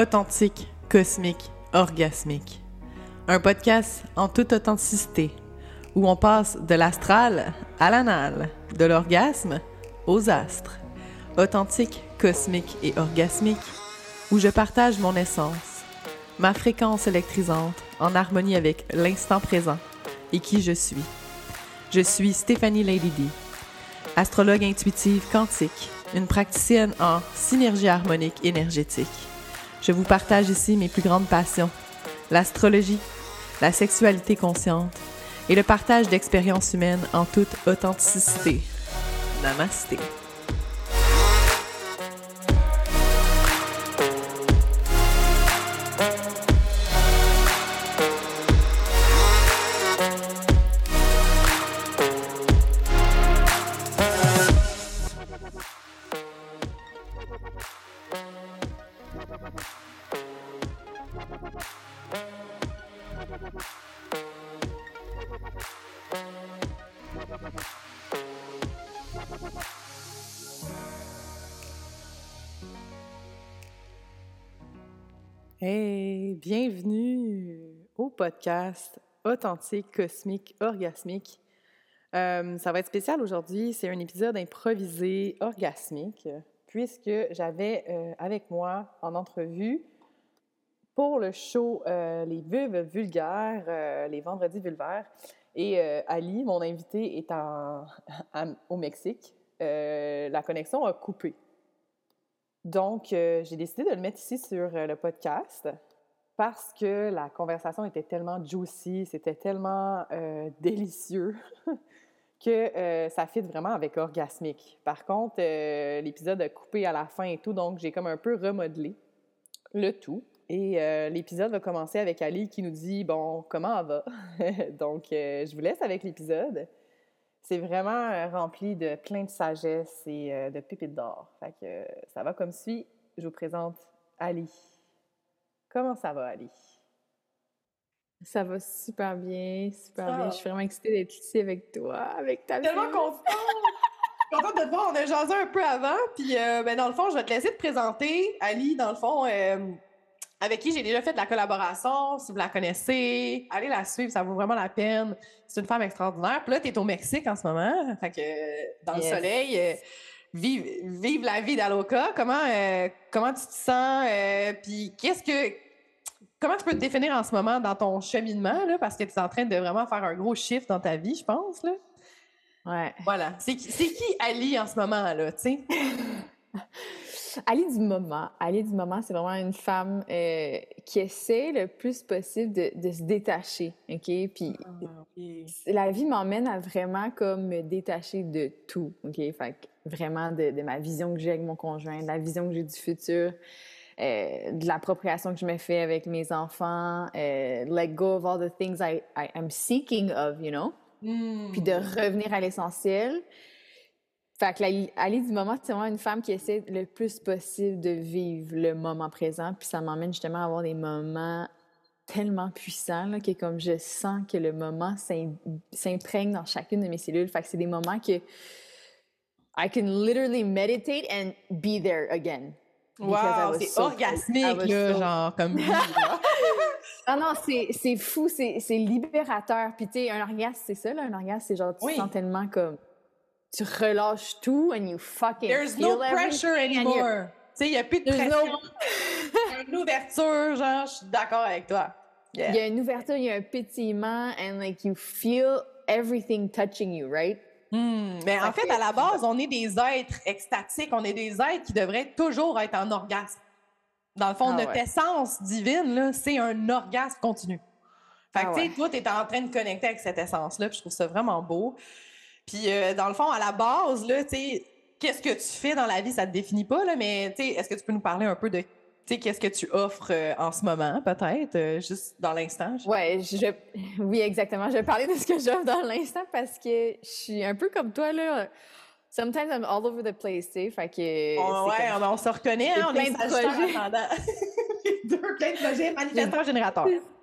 Authentique, cosmique, orgasmique. Un podcast en toute authenticité, où on passe de l'astral à l'anal, de l'orgasme aux astres. Authentique, cosmique et orgasmique, où je partage mon essence, ma fréquence électrisante en harmonie avec l'instant présent et qui je suis. Je suis Stéphanie Lady astrologue intuitive quantique, une praticienne en synergie harmonique énergétique. Je vous partage ici mes plus grandes passions, l'astrologie, la sexualité consciente et le partage d'expériences humaines en toute authenticité. Namasté. Podcast Authentique, Cosmique, Orgasmique. Euh, ça va être spécial aujourd'hui. C'est un épisode improvisé orgasmique, puisque j'avais euh, avec moi en entrevue pour le show euh, Les Vulves vulgaires, les vendredis vulvaires. Et Ali, mon invité, est au Mexique. la connexion a coupé. Donc, j'ai décidé de le mettre ici sur le podcast parce que la conversation était tellement juicy, c'était tellement euh, délicieux que ça fit vraiment avec orgasmique. Par contre, l'épisode a coupé à la fin et tout, donc j'ai comme un peu remodelé le tout. Et l'épisode va commencer avec Ali qui nous dit Bon, comment on va? Donc, je vous laisse avec l'épisode c'est vraiment euh, rempli de plein de sagesse et euh, de pépites d'or. Fait euh, ça va comme suit. Je vous présente Ali. Comment ça va, Ali? Ça va super bien, super bien. Je suis vraiment excitée d'être ici avec toi, avec ta Tellement contente! contente de te voir. On a jasé un peu avant. Puis, ben, dans le fond, je vais te laisser te présenter. Ali, dans le fond, avec qui j'ai déjà fait de la collaboration. Si vous la connaissez, allez la suivre, ça vaut vraiment la peine. C'est une femme extraordinaire. Puis là, tu es au Mexique en ce moment, fait que dans le soleil. Vive, vive, la vie d'Aloca. Comment, euh, comment tu te sens? Euh, puis qu'est-ce que. Comment tu peux te définir en ce moment dans ton cheminement, là, parce que tu es en train de vraiment faire un gros shift dans ta vie, je pense. Là. Ouais. Voilà. C'est qui, qui Ali en ce moment, là, tu sais? Ali du moment. Ali du moment, c'est vraiment une femme euh, qui essaie le plus possible de, se détacher, OK? Puis ah, la vie m'emmène à vraiment comme me détacher de tout, OK? Fait vraiment de, ma vision que j'ai avec mon conjoint, de la vision que j'ai du futur, euh, de l'appropriation que je me fais avec mes enfants, euh, let go of all the things I, I am seeking of, you know? Puis de hmm. revenir à l'essentiel. Fait que la du moment, c'est vraiment une femme qui essaie le plus possible de vivre le moment présent. Puis ça m'emmène justement à avoir des moments tellement puissants là, que comme je sens que le moment s'imprègne dans chacune de mes cellules. Fait que c'est des moments que I can literally meditate and be there again. Wow, c'est orgasmique, là, genre, comme... ah non, c'est fou, c'est libérateur. Puis tu sais, un orgasme, c'est ça, là, un orgasme, c'est genre, tu sens tellement comme tu relâches tout and you fucking There's no pressure anymore. Tu sais, il n'y a plus de pression. Il y a une ouverture, genre, je suis d'accord avec toi. Il y a une ouverture, il y a un pétillement, and like you feel everything touching you, right? Hmm, mais en fait, à la base, on est des êtres extatiques, on est des êtres qui devraient toujours être en orgasme. Dans le fond, ah notre essence divine, c'est un orgasme continu. Fait que, ah tu sais, toi, tu es en train de connecter avec cette essence-là, puis je trouve ça vraiment beau. Puis, euh, dans le fond, à la base, là, tu sais, qu'est-ce que tu fais dans la vie, ça te définit pas, là, mais tu sais, est-ce que tu peux nous parler un peu de qu'est-ce que tu offres euh, en ce moment, peut-être, euh, juste dans l'instant? Oui, je... oui, exactement. Je vais parler de ce que j'offre dans l'instant parce que je suis un peu comme toi, là. Sometimes I'm all over the place, tu sais. Fait que. Oh, ouais, on, se reconnaît, hein, on est plein de projets. Deux, plein de projets.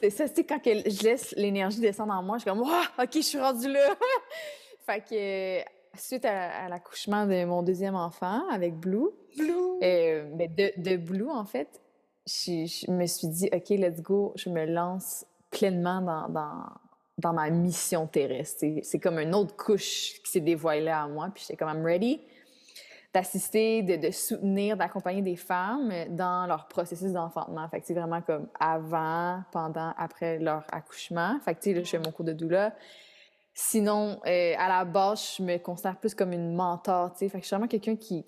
C'est ça, c'est quand je laisse l'énergie descendre en moi, je suis comme, OK, je suis rendue là. fait que, suite à, l'accouchement de mon deuxième enfant avec Blue, Blue. Euh, ben, de, de, Blue, en fait, je, me suis dit, OK, let's go, je me lance pleinement dans, dans, dans ma mission terrestre. C'est comme une autre couche qui s'est dévoilée à moi, puis j'étais comme, I'm ready d'assister, de, soutenir, d'accompagner des femmes dans leur processus d'enfantement. Fait que c'est vraiment comme avant, pendant, après leur accouchement. Fait que tu sais, je fais mon cours de doula. Sinon, euh, à la base, je me considère plus comme une mentor, tu sais. Fait que je suis vraiment quelqu'un qui,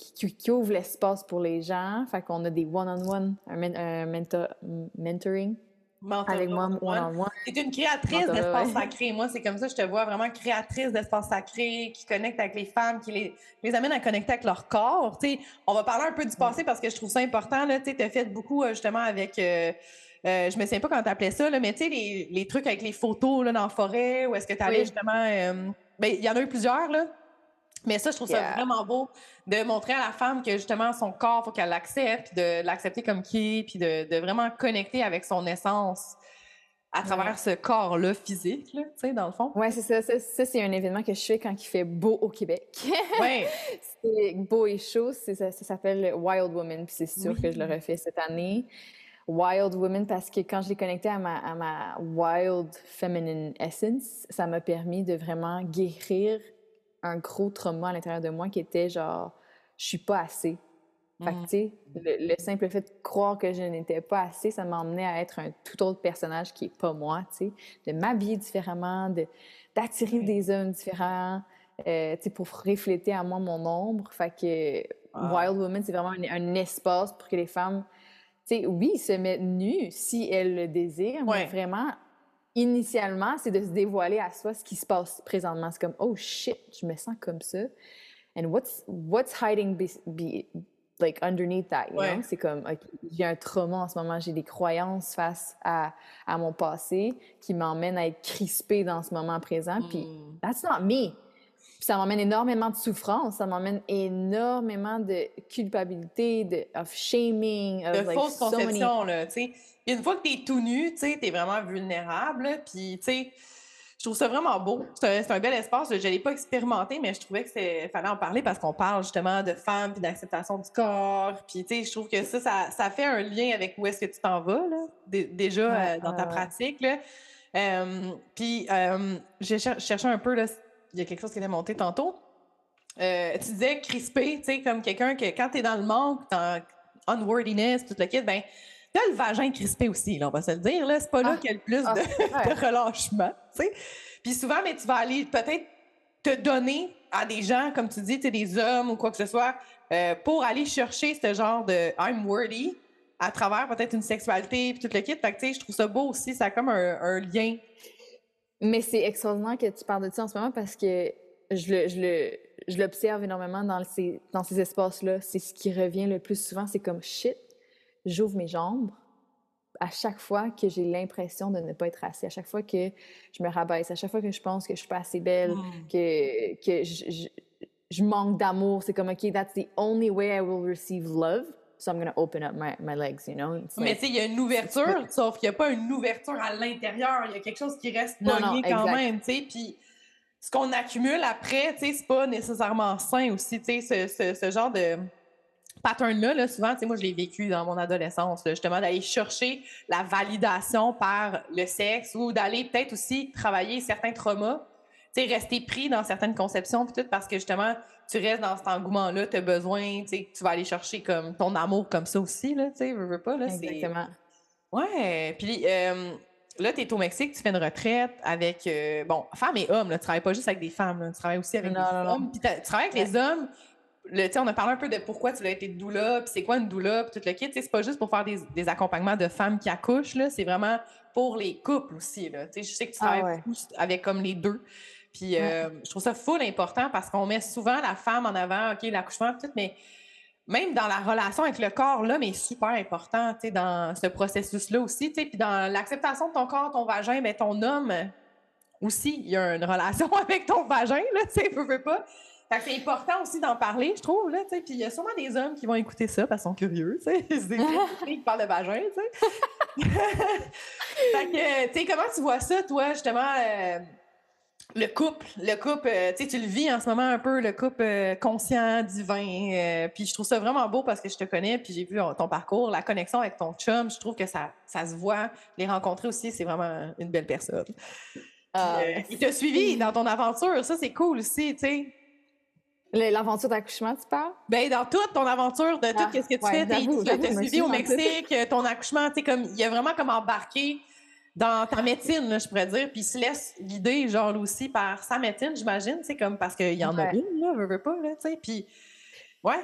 ouvre l'espace pour les gens. Fait qu'on a des one-on-one, un, mentor, mentoring avec moi. Tu es une créatrice d'espace sacré. Moi, c'est comme ça, je te vois vraiment créatrice d'espace sacré, qui connecte avec les femmes, qui les, les amène à connecter avec leur corps. On va parler un peu du passé parce que je trouve ça important. Tu as fait beaucoup, euh, justement, avec... Euh, euh, je me souviens pas comment appelais ça, là, mais tu sais, les, les, trucs avec les photos là, dans la forêt, où est-ce que tu allais justement. Euh, ben, il y en a eu plusieurs, là. Mais ça, je trouve ça vraiment beau de montrer à la femme que justement son corps, faut qu'elle l'accepte, de l'accepter comme qui est, puis de, de, vraiment connecter avec son essence à travers ce corps-là physique, tu sais, dans le fond. Oui, c'est ça. Ça, c'est un événement que je fais quand il fait beau au Québec. Oui. c'est beau et chaud. Ça, ça s'appelle Wild Woman, puis c'est sûr que je le refais cette année. Wild Woman parce que quand je l'ai connecté à ma, à ma Wild Feminine Essence, ça m'a permis de vraiment guérir un gros trauma à l'intérieur de moi qui était genre, je suis pas assez. Fait que, mm. tu sais, le, simple fait de croire que je n'étais pas assez, ça m'emmenait à être un tout autre personnage qui est pas moi, tu sais, de m'habiller différemment, de, d'attirer des hommes différents, euh, tu sais, pour refléter à moi mon ombre. Fait que Wild Woman, c'est vraiment un, un, espace pour que les femmes sais, oui, se mettre nu si elle le désire, mais vraiment, initialement, c'est de se dévoiler à soi ce qui se passe présentement. C'est comme, oh shit, je me sens comme ça. And what's, what's hiding be, like underneath that, you know? C'est comme, j'ai un trauma en ce moment, j'ai des croyances face à, à mon passé qui m'emmènent à être crispée dans ce moment présent. Puis, hmm. that's not me ça m'emmène énormément de souffrance, ça m'emmène énormément de culpabilité, de of shaming, of, de fausses conceptions, là, tu sais. Une fois que tu es tout nu, tu sais, tu es vraiment vulnérable, puis, tu sais, je trouve ça vraiment beau. C'est un, bel espace. Je ne l'ai pas expérimenté, mais je trouvais que c'est fallait en parler parce qu'on parle justement de femmes puis d'acceptation du corps. Puis, tu sais, je trouve que ça, ça, fait un lien avec où est-ce que tu t'en vas, là, déjà euh, dans ta pratique, là. Euh, puis, euh, j'ai cherché un peu, là, il y a quelque chose qui est monté tantôt. Euh, tu disais crispé, tu sais, comme quelqu'un que quand tu es dans le manque, dans unworthiness, tout le kit, ben, t'as le vagin crispé aussi, là, on va se le dire. Là. C'est pas là ah. qu'il y a le plus ah, de, relâchement. Puis souvent, mais tu vas aller peut-être te donner à des gens, comme tu dis, des hommes ou quoi que ce soit, euh, pour aller chercher ce genre de I'm worthy à travers peut-être une sexualité puis tout le kit. Fait que, je trouve ça beau aussi, ça a comme un lien mais c'est extraordinaire que tu parles de ça en ce moment parce que je le, je le, je l'observe énormément dans ces, dans ces espaces-là. C'est ce qui revient le plus souvent. C'est comme shit, j'ouvre mes jambes à chaque fois que j'ai l'impression de ne pas être assez, à chaque fois que je me rabaisse, à chaque fois que je pense que je suis pas assez belle, mm. que, que je, je manque d'amour. C'est comme, OK, that's the only way I will receive love so I'm going to open up my, my legs, you know? mais tu sais, il y a une ouverture, sauf qu'il n'y a pas une ouverture à l'intérieur. Il y a quelque chose qui reste pogné quand même, tu sais. Puis ce qu'on accumule après, tu sais, c'est pas nécessairement sain aussi, tu sais, ce, ce, genre de pattern-là, là, souvent, moi, je l'ai vécu dans mon adolescence, justement, d'aller chercher la validation par le sexe ou d'aller peut-être aussi travailler certains traumas, tu sais, rester pris dans certaines conceptions, peut-être parce que justement, tu restes dans cet engouement-là, tu as besoin, tu sais, tu vas aller chercher comme ton amour comme ça aussi, là, tu sais, veux, veux pas, là, Exactement. Ouais, puis euh, là, tu es au Mexique, tu fais une retraite avec, euh, bon, femmes et hommes, là, tu travailles pas juste avec des femmes, là, tu travailles aussi avec des hommes, puis tu travailles avec les hommes, le, on a parlé un peu de pourquoi tu l'as été doula, puis c'est quoi une doula, puis tout le kit. C'est pas juste pour faire des, des, accompagnements de femmes qui accouchent, là, c'est vraiment pour les couples aussi. Là. Je sais que tu ah travailles beaucoup avec comme les deux. Puis euh, je trouve ça full important parce qu'on met souvent la femme en avant, OK, l'accouchement, tout, mais même dans la relation avec le corps, là, mais super important, dans ce processus-là aussi, puis dans l'acceptation de ton corps, ton vagin, mais ton homme aussi, il y a une relation avec ton vagin, là, tu sais, veux, pas. C'est important aussi d'en parler, je trouve, là, tu puis il y a sûrement des hommes qui vont écouter ça parce qu'ils sont curieux, tu sais, ils parlent de vagin, tu sais. fait que, tu sais, comment tu vois ça, toi, justement, euh, le couple, le couple, euh, tu sais, tu le vis en ce moment un peu, le couple euh, conscient, divin. Euh, puis je trouve ça vraiment beau parce que je te connais, puis j'ai vu ton parcours, la connexion avec ton chum. Je trouve que ça, ça se voit. Les rencontrer aussi, c'est vraiment une belle personne. Ah, il t'a suivi dans ton aventure, ça c'est cool aussi, tu sais. L'aventure d'accouchement, tu parles? Ben, dans toute ton aventure, de tout ah, ce que tu fais, tu as suivi au Mexique, ton accouchement, tu sais, comme, il a vraiment comme embarqué dans ta médecine, je pourrais dire, puis il se laisse guider, genre, aussi, par sa médecine, j'imagine, c'est comme, parce qu'il y en a une, là, veux, veux pas, là, tu sais, puis, ouais.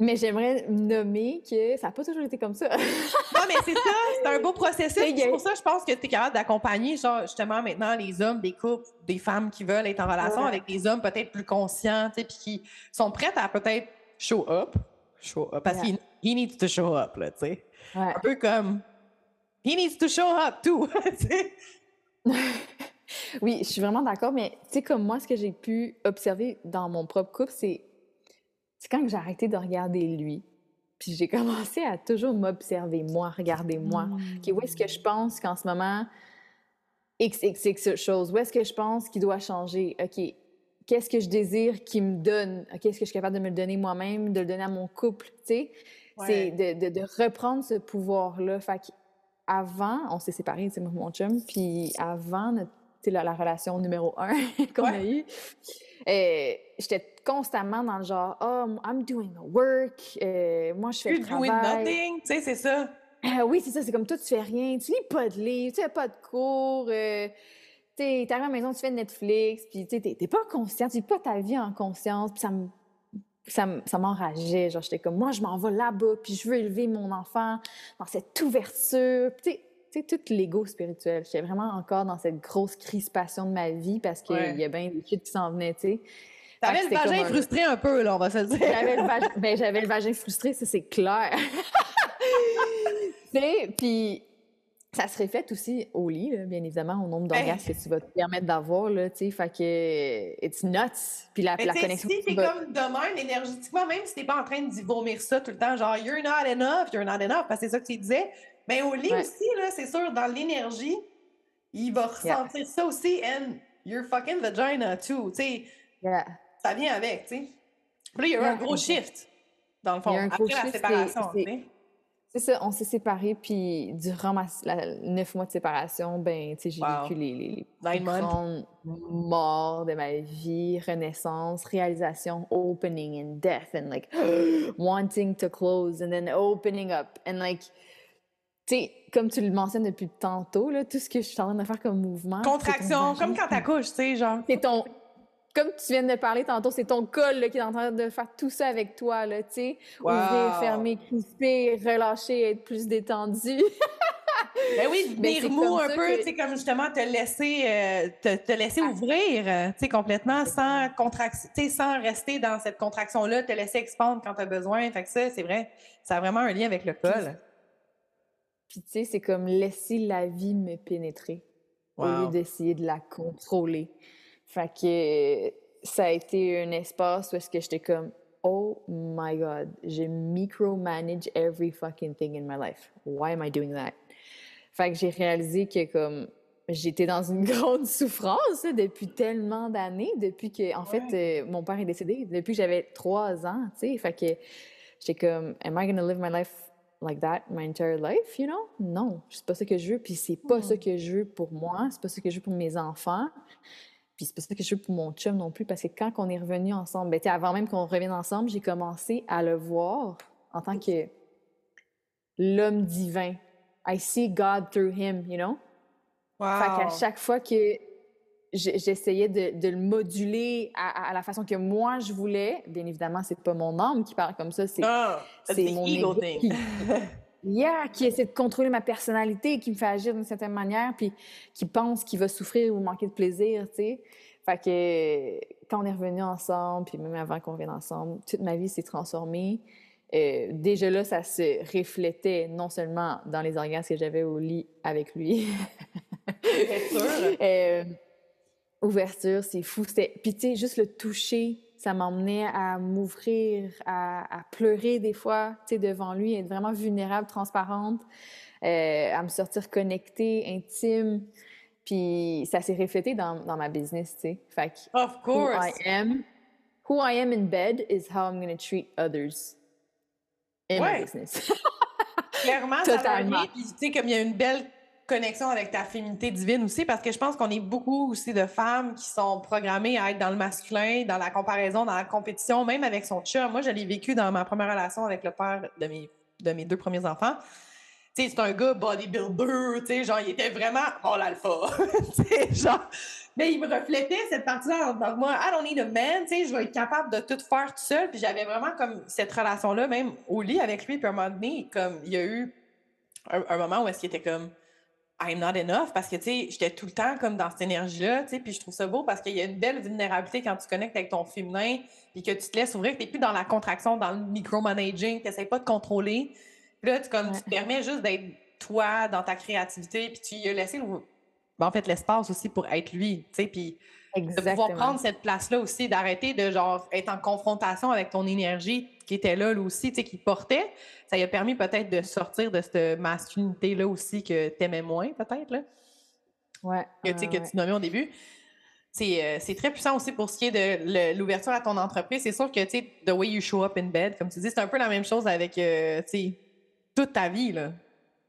Mais j'aimerais nommer que ça n'a pas toujours été comme ça. non, mais c'est ça, c'est un beau processus. C'est pour ça, je pense que tu es capable d'accompagner, genre, justement, maintenant, les hommes, des couples, des femmes qui veulent être en relation avec des hommes peut-être plus conscients, tu sais, puis qui sont prêts à peut-être show up, show up, parce qu'il needs to show up, là, tu sais. Un peu comme he needs to show up too. oui, je suis vraiment d'accord, mais tu sais, comme moi, ce que j'ai pu observer dans mon propre couple, c'est quand j'ai arrêté de regarder lui, puis j'ai commencé à toujours m'observer, moi, regarder moi. OK, où est-ce que je pense qu'en ce moment, X, X, X chose, où est-ce que je pense qu'il doit changer? OK, qu'est-ce que je désire qu'il me donne? OK, est-ce que je suis capable de me le donner moi-même, de le donner à mon couple, tu sais? C'est de, de, de, reprendre ce pouvoir-là. Fait avant, on s'est séparés, c'est mon chum, puis avant notre, la, la relation numéro un qu'on a eue, euh, j'étais constamment dans le genre, oh, I'm doing the work, euh, moi je fais le travail. doing nothing, tu sais, c'est ça. Euh, oui, c'est ça, c'est comme toi, tu fais rien, tu lis pas de livres, tu fais pas de cours, euh, tu à la maison, tu fais Netflix, puis tu t'es pas conscient, tu vis pas ta vie en conscience, puis ça me ça, ça m'enrageait. Genre, j'étais comme, moi, je m'en vais là-bas, puis je veux élever mon enfant dans cette ouverture. Tu sais, tout l'ego spirituel. J'étais vraiment encore dans cette grosse crispation de ma vie parce qu'il y a bien des shit qui s'en venaient, tu sais. T'avais le vagin frustré un peu, là, on va se le dire. J'avais le, vagin... ben, le vagin frustré, ça, c'est clair. tu sais, puis ça se fait aussi au lit, bien évidemment, au nombre d'orgasmes que tu vas te permettre d'avoir, là, tu sais, fait que it's nuts. Puis la, la connexion... Si t'es comme de même, énergétiquement, même si t'es pas en train de vomir ça tout le temps, genre « you're not enough, you're not enough », parce que c'est ça que tu disais, mais au lit aussi, là, c'est sûr, dans l'énergie, il va ressentir ça aussi, and you're fucking vagina too, tu sais. Ça vient avec, tu sais. Puis là, il y a eu un gros shift, dans le fond, après la séparation, tu sais. C'est ça, on s'est séparés, puis durant ma, neuf mois de séparation, ben, tu sais, j'ai vécu les, les, les grandes morts de ma vie, renaissance, réalisation, opening and death, and like wanting to close and then opening up, and like, tu sais, comme tu le mentionnes depuis tantôt, là, tout ce que je suis en train de faire comme mouvement. Contraction, comme quand t'accouches, tu sais, genre. C'est ton comme tu viens de parler tantôt, c'est ton col qui est en train de faire tout ça avec toi, là, tu sais. Ouvrir, fermer, crisper, relâcher, être plus détendu. ben oui, ben, venir mou un peu, tu sais, comme justement te laisser, euh, te, laisser ah. ouvrir, euh, tu sais, complètement, sans contraction, sans rester dans cette contraction-là, te laisser expandre quand tu as besoin. Fait que ça, c'est vrai, ça a vraiment un lien avec le col. Puis, tu sais, c'est comme laisser la vie me pénétrer au lieu d'essayer de la contrôler. Fait que ça a été un espace où est-ce que j'étais comme Oh my God, j'ai micromanage every fucking thing in my life. Why am I doing that? Fait que j'ai réalisé que comme j'étais dans une grande souffrance depuis tellement d'années, depuis que, en fait, euh, mon père est décédé, depuis que j'avais trois ans, tu sais. Fait que j'étais comme, am I gonna live my life like that my entire life, you know? Non, c'est pas ça que je veux, puis c'est pas ça que je veux pour moi, c'est pas ça que je veux pour mes enfants. Puis c'est pas ça que je veux pour mon chum non plus, parce que quand on est revenu ensemble, ben, avant même qu'on revienne ensemble, j'ai commencé à le voir en tant que l'homme divin. I see God through him, you know? Wow. Fait qu'à chaque fois que j'essayais de, de, le moduler à, la façon que moi je voulais, bien évidemment, c'est pas mon âme qui parle comme ça, c'est oh, mon ego. Qui, yeah, qui essaie de contrôler ma personnalité, qui me fait agir d'une certaine manière, puis qui pense qu'il va souffrir ou manquer de plaisir, tu sais. Fait que quand on est revenus ensemble, puis même avant qu'on revienne ensemble, toute ma vie s'est transformée. Euh, déjà là, ça se reflétait non seulement dans les orgasmes que j'avais au lit avec lui. Ouverture. euh, ouverture, c'est fou. Puis tu sais, juste le toucher, ça m'emmenait à m'ouvrir, à, pleurer des fois, tu sais, devant lui, être vraiment vulnérable, transparente, euh, à me sortir connectée, intime. Puis ça s'est reflété dans, dans, ma business, tu sais. Fait que, of course. Who I am, who I am in bed is how I'm going to treat others in my business. Clairement, Totalement. ça Puis tu sais, comme il y a une belle connexion avec ta féminité divine aussi, parce que je pense qu'on est beaucoup aussi de femmes qui sont programmées à être dans le masculin, dans la comparaison, dans la compétition, même avec son chum. Moi, je l'ai vécu dans ma première relation avec le père de mes, de mes deux premiers enfants. Tu sais, c'est un gars bodybuilder, tu sais, genre, il était vraiment, oh l'alpha, tu sais, genre, mais il me reflétait cette partie-là dans moi. I don't need a man, tu sais, je vais être capable de tout faire tout seul. Puis j'avais vraiment comme cette relation-là, même au lit avec lui. Puis à un moment donné, comme, il y a eu un moment où est-ce qu'il était comme, I'm not enough parce que, tu sais, j'étais tout le temps comme dans cette énergie-là, tu sais, puis je trouve ça beau parce qu'il y a une belle vulnérabilité quand tu connectes avec ton féminin puis que tu te laisses ouvrir, que tu n'es plus dans la contraction, dans le micromanaging, tu n'essaies pas de contrôler. Puis là, tu, comme, tu te permets juste d'être toi dans ta créativité, puis tu lui as laissé, ben, en fait, l'espace aussi pour être lui, tu sais, puis de pouvoir prendre cette place-là aussi, d'arrêter de, genre, être en confrontation avec ton énergie qui était là, lui aussi, tu sais, qui portait ça lui a permis peut-être de sortir de cette masculinité-là aussi que tu aimais moins, peut-être, là. Ouais. Que, que tu nommais au début. Euh, c'est très puissant aussi pour ce qui est de l'ouverture à ton entreprise. C'est sûr que, tu sais, the way you show up in bed, comme tu dis, c'est un peu la même chose avec, euh, tu sais, toute ta vie, là.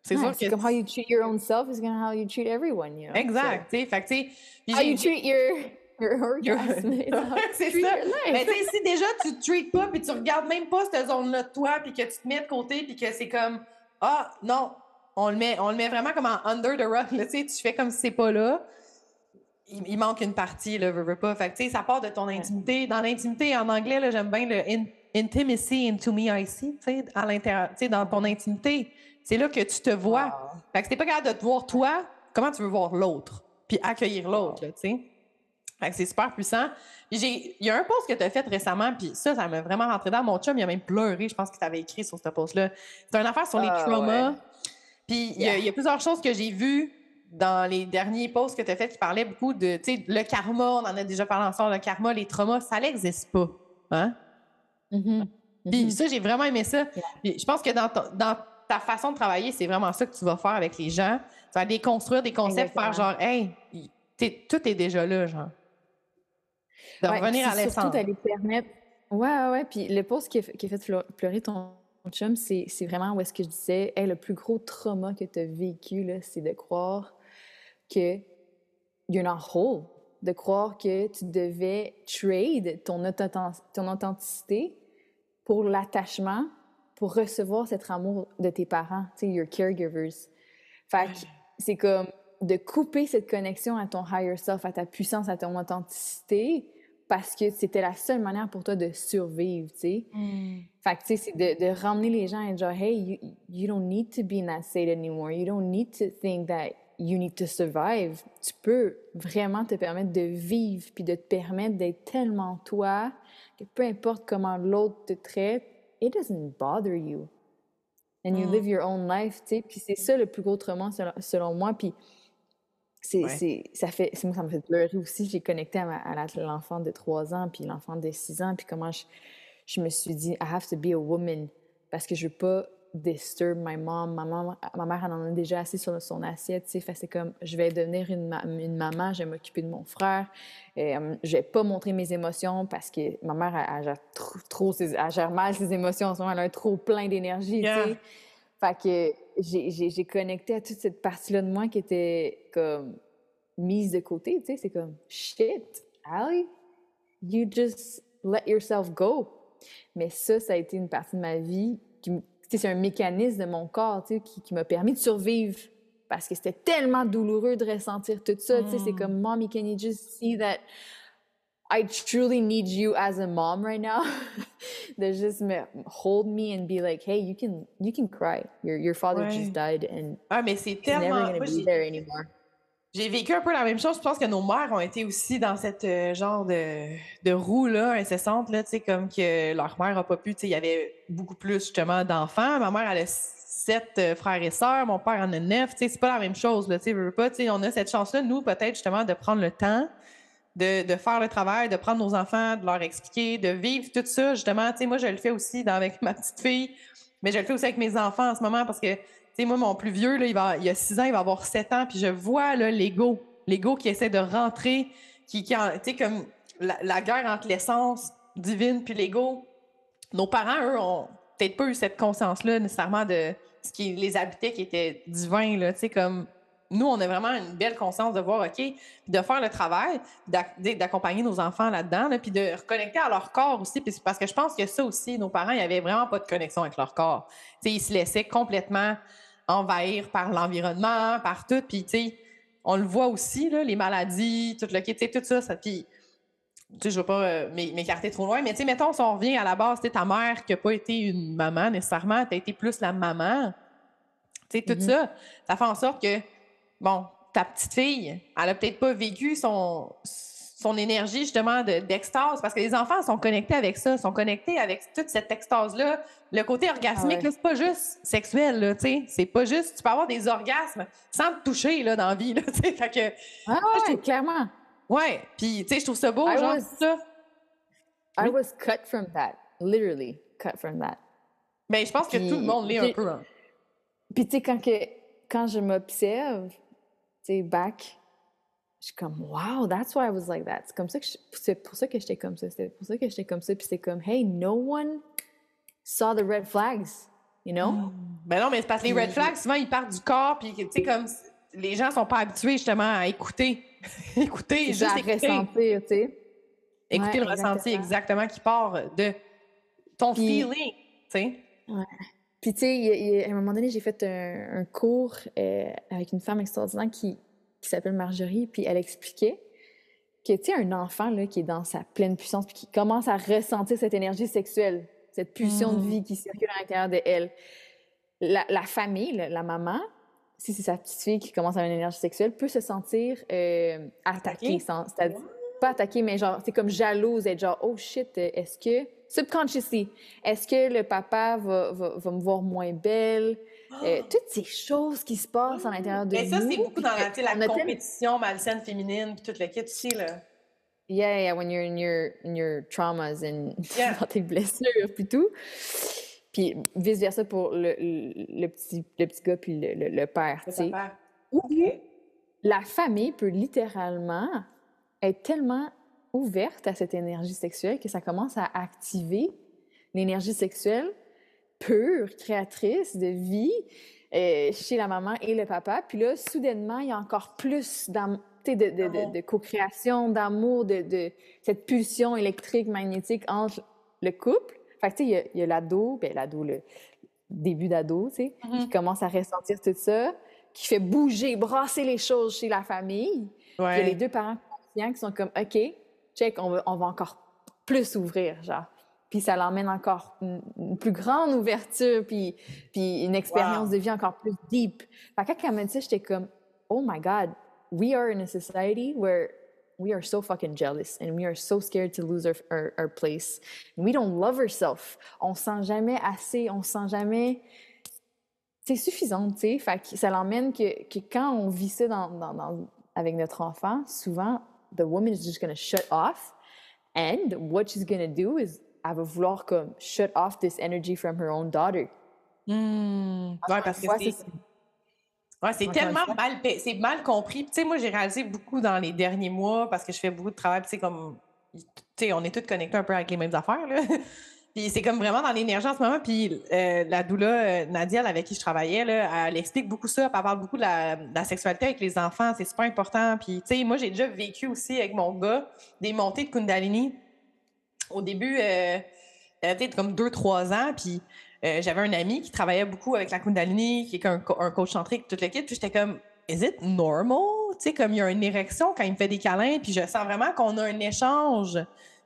C'est sûr que... comme how you treat your own self is how you treat everyone, you know? Exact, tu sais... How you treat your c'est ça. Mais tu sais, si déjà tu te treats pas puis tu regardes même pas cette zone-là de toi puis que tu te mets de côté puis que c'est comme ah non, on le met on le met vraiment comme en under the rug tu sais, tu fais comme si c'est pas là. Il, manque une partie là, veux, pas. Fait que tu sais, ça part de ton intimité. Dans l'intimité en anglais là, j'aime bien le intimacy into me I see, tu sais, à l'intérieur, tu sais, dans ton intimité. C'est là que tu te vois. Fait que si t'es pas capable de te voir toi, comment tu veux voir l'autre puis accueillir l'autre, tu sais? C'est super puissant. Il y a un post que tu as fait récemment, puis ça, ça m'a vraiment rentré dans mon chum. Il a même pleuré, je pense que tu avais écrit sur ce post-là. C'est une affaire sur les ah, traumas. Puis il y, a plusieurs choses que j'ai vues dans les derniers posts que tu as fait qui parlaient beaucoup de, tu sais, le karma, on en a déjà parlé ensemble, le karma, les traumas, ça n'existe pas. Hein? Mm-hmm. Puis mm-hmm. ça, j'ai vraiment aimé ça. Puis je pense que dans, dans ta façon de travailler, c'est vraiment ça que tu vas faire avec les gens. Tu vas déconstruire des concepts, faire genre, hey, tout est déjà là, genre de revenir à l'essence. Surtout d'aller permettre. Ouais, ouais, Puis le post qui a, qui a fait pleurer ton, chum, c'est vraiment où est-ce que je disais, hey, le plus gros trauma que tu as vécu, c'est de croire que you're not whole. De croire que tu devais trade ton, ton authenticité pour l'attachement, pour recevoir cet amour de tes parents, tu sais, your caregivers. Fait que c'est comme de couper cette connexion à ton higher self, à ta puissance, à ton authenticité, parce que c'était la seule manière pour toi de survivre, tu sais. Mm. Fait que, tu sais, c'est de, de, ramener les gens et dire, hey, you, you don't need to be in that state anymore. You don't need to think that you need to survive. Tu peux vraiment te permettre de vivre puis de te permettre d'être tellement toi que peu importe comment l'autre te traite, it doesn't bother you. And you mm. live your own life, tu sais. Puis c'est ça le plus gros trauma selon, selon moi. Puis c'est, ça fait, moi, ça me fait pleurer aussi. J'ai connecté à, l'enfant de 3 ans, puis l'enfant de 6 ans, puis comment je, je, me suis dit, I have to be a woman, parce que je veux pas disturb my mom. Ma, ma mère, elle en a déjà assez sur son assiette, tu sais. c'est comme, je vais devenir une, une maman, je vais m'occuper de mon frère. Et, euh, je vais pas montrer mes émotions parce que ma mère, elle, gère trop, trop ses, elle gère mal ses émotions en ce moment. Elle a trop plein d'énergie, tu sais. Fait que j'ai connecté à toute cette partie-là de moi qui était comme mise de côté, tu sais, c'est comme shit, Ali, you just let yourself go. Mais ça, ça a été une partie de ma vie qui, c'est un mécanisme de mon corps, tu sais, qui, qui m'a permis de survivre parce que c'était tellement douloureux de ressentir tout ça, tu sais, c'est mm. comme mommy, can you just see that I truly need you as a mom right now? de just hold me and be like, hey, you can you can cry. Your your father just died and ah, mais c'est tellement never gonna be there anymore. J'ai vécu un peu la même chose. Je pense que nos mères ont été aussi dans cette euh, genre de, de roue là, incessante, là, comme que leur mère n'a pas pu. Il y avait beaucoup plus justement d'enfants. Ma mère, elle a sept euh, frères et sœurs. Mon père en a neuf. C'est pas la même chose. Là, veux pas, on a cette chance-là, nous, peut-être justement, de prendre le temps de, de, faire le travail, de prendre nos enfants, de leur expliquer, de vivre tout ça. Justement, moi, je le fais aussi avec ma petite fille, mais je le fais aussi avec mes enfants en ce moment parce que sais, moi, mon plus vieux, là, il, va, il a 6 ans, il va avoir 7 ans, puis je vois l'ego L'ego qui essaie de rentrer, qui, qui tu sais, comme la, guerre entre l'essence divine puis l'ego. Nos parents, eux, ont peut-être pas eu cette conscience-là nécessairement de ce qui les habitait, qui était divin, tu sais, comme nous, on a vraiment une belle conscience de voir, OK, de faire le travail, d'accompagner nos enfants là-dedans, puis de reconnecter à leur corps aussi, parce que je pense que ça aussi, nos parents, ils n'avaient vraiment pas de connexion avec leur corps. sais, ils se laissaient complètement envahir par l'environnement, par tout, puis on le voit aussi, là, les maladies, tout le kit, tout ça, ça puis je ne veux pas euh, m'écarter trop loin, mais tu sais, mettons, si on revient à la base, ta mère qui n'a pas été une maman nécessairement, tu as été plus la maman, tu sais, tout mm-hmm. ça, ça fait en sorte que bon, ta petite fille, elle a peut-être pas vécu son, son énergie justement d'extase, parce que les enfants sont connectés avec ça, sont connectés avec toute cette extase-là. Le côté orgasmique, ah c'est pas juste sexuel, tu sais. C'est pas juste, tu peux avoir des orgasmes sans te toucher, là, dans la vie, tu sais. Fait que. Ah ouais, clairement. Ouais, puis, tu sais, je trouve ça beau, genre, ça. I was cut from that, literally cut from that. Mais ben, je pense que tout le monde l'est un peu. Hein. Puis, tu sais, quand, que, quand je m'observe, sais, back, je suis comme, wow, that's why I was like that. C'est comme ça que c'est pour ça que j'étais comme ça. C'était pour ça que j'étais comme ça. Puis c'est comme, hey, no one saw the red flags, you know? Mm. Ben non, mais c'est parce que les red flags, souvent, ils partent du corps, puis tu sais, comme les gens sont pas habitués justement à écouter. écouter, juste à ressentir, tu sais. Écouter le ressenti exactement qui part de ton feeling, tu sais. Ouais. Puis, tu sais, à un moment donné, j'ai fait un, cours euh, avec une femme extraordinaire qui, qui s'appelle Marjorie, puis elle expliquait que, tu sais, un enfant là, qui est dans sa pleine puissance, puis qui commence à ressentir cette énergie sexuelle, cette pulsion de mmh. vie qui circule à l'intérieur de elle, la, la famille, la, maman, si c'est sa petite fille qui commence à avoir une énergie sexuelle, peut se sentir euh, attaquée, c'est-à-dire pas attaquée, mais genre, c'est comme jalouse, être genre, oh shit, est-ce que subconsciously. Est-ce que le papa va, va, me voir moins belle? Euh, ah! toutes ces choses qui se passent à l'intérieur de nous. Mais ça, c'est beaucoup dans la, la compétition malsaine féminine, puis toute le kit aussi, là. Yeah, yeah, when you're in your, in your traumas and dans tes blessures, puis tout. Puis vice-versa pour le, le, petit, le petit gars puis le, le, père, tu sais. La famille peut littéralement être tellement ouverte à cette énergie sexuelle que ça commence à activer l'énergie sexuelle pure, créatrice de vie euh, chez la maman et le papa. Puis là, soudainement, il y a encore plus de, de, de, co-création, d'amour, de, cette pulsion électrique, magnétique entre le couple. Fait que, tu sais, il y a, l'ado, ben l'ado, le début d'ado, tu sais, mm-hmm. qui commence à ressentir tout ça, qui fait bouger, brasser les choses chez la famille. il y a les deux parents conscients qui sont comme, OK, check, on va, on va encore plus ouvrir, genre. Puis ça l'emmène encore une, plus grande ouverture, puis, puis une expérience de vie encore plus deep. Fait que quand elle m'a dit ça, j'étais comme, oh my God, we are in a society where we are so fucking jealous and we are so scared to lose our, our, our place. we don't love ourselves. On se sent jamais assez, on se sent jamais c'est suffisant, tu sais. Fait que ça l'emmène que, que, quand on vit ça dans, dans, dans, avec notre enfant, souvent, the woman is just going to shut off. And what she's going to do is, elle va vouloir comme shut off this energy from her own daughter. Mmh. Ouais, parce que c'est. Ouais, c'est tellement mal, c'est mal compris. Tu sais, moi, j'ai réalisé beaucoup dans les derniers mois parce que je fais beaucoup de travail. Tu sais, comme, tu sais, on est tous connectés un peu avec les mêmes affaires, là. Puis c'est comme vraiment dans l'énergie en ce moment. Puis euh, la doula euh, Nadia, avec qui je travaillais, là, elle explique beaucoup ça. Elle parle beaucoup de la, sexualité avec les enfants. C'est super important. Puis, tu sais, moi, j'ai déjà vécu aussi avec mon gars des montées de Kundalini. Au début, euh, peut-être comme deux, trois ans. Puis euh, j'avais un ami qui travaillait beaucoup avec la Kundalini, qui est un, un coach centrique, toute l'équipe. Puis j'étais comme, is it normal? Tu sais, comme il y a une érection quand il me fait des câlins. Puis je sens vraiment qu'on a un échange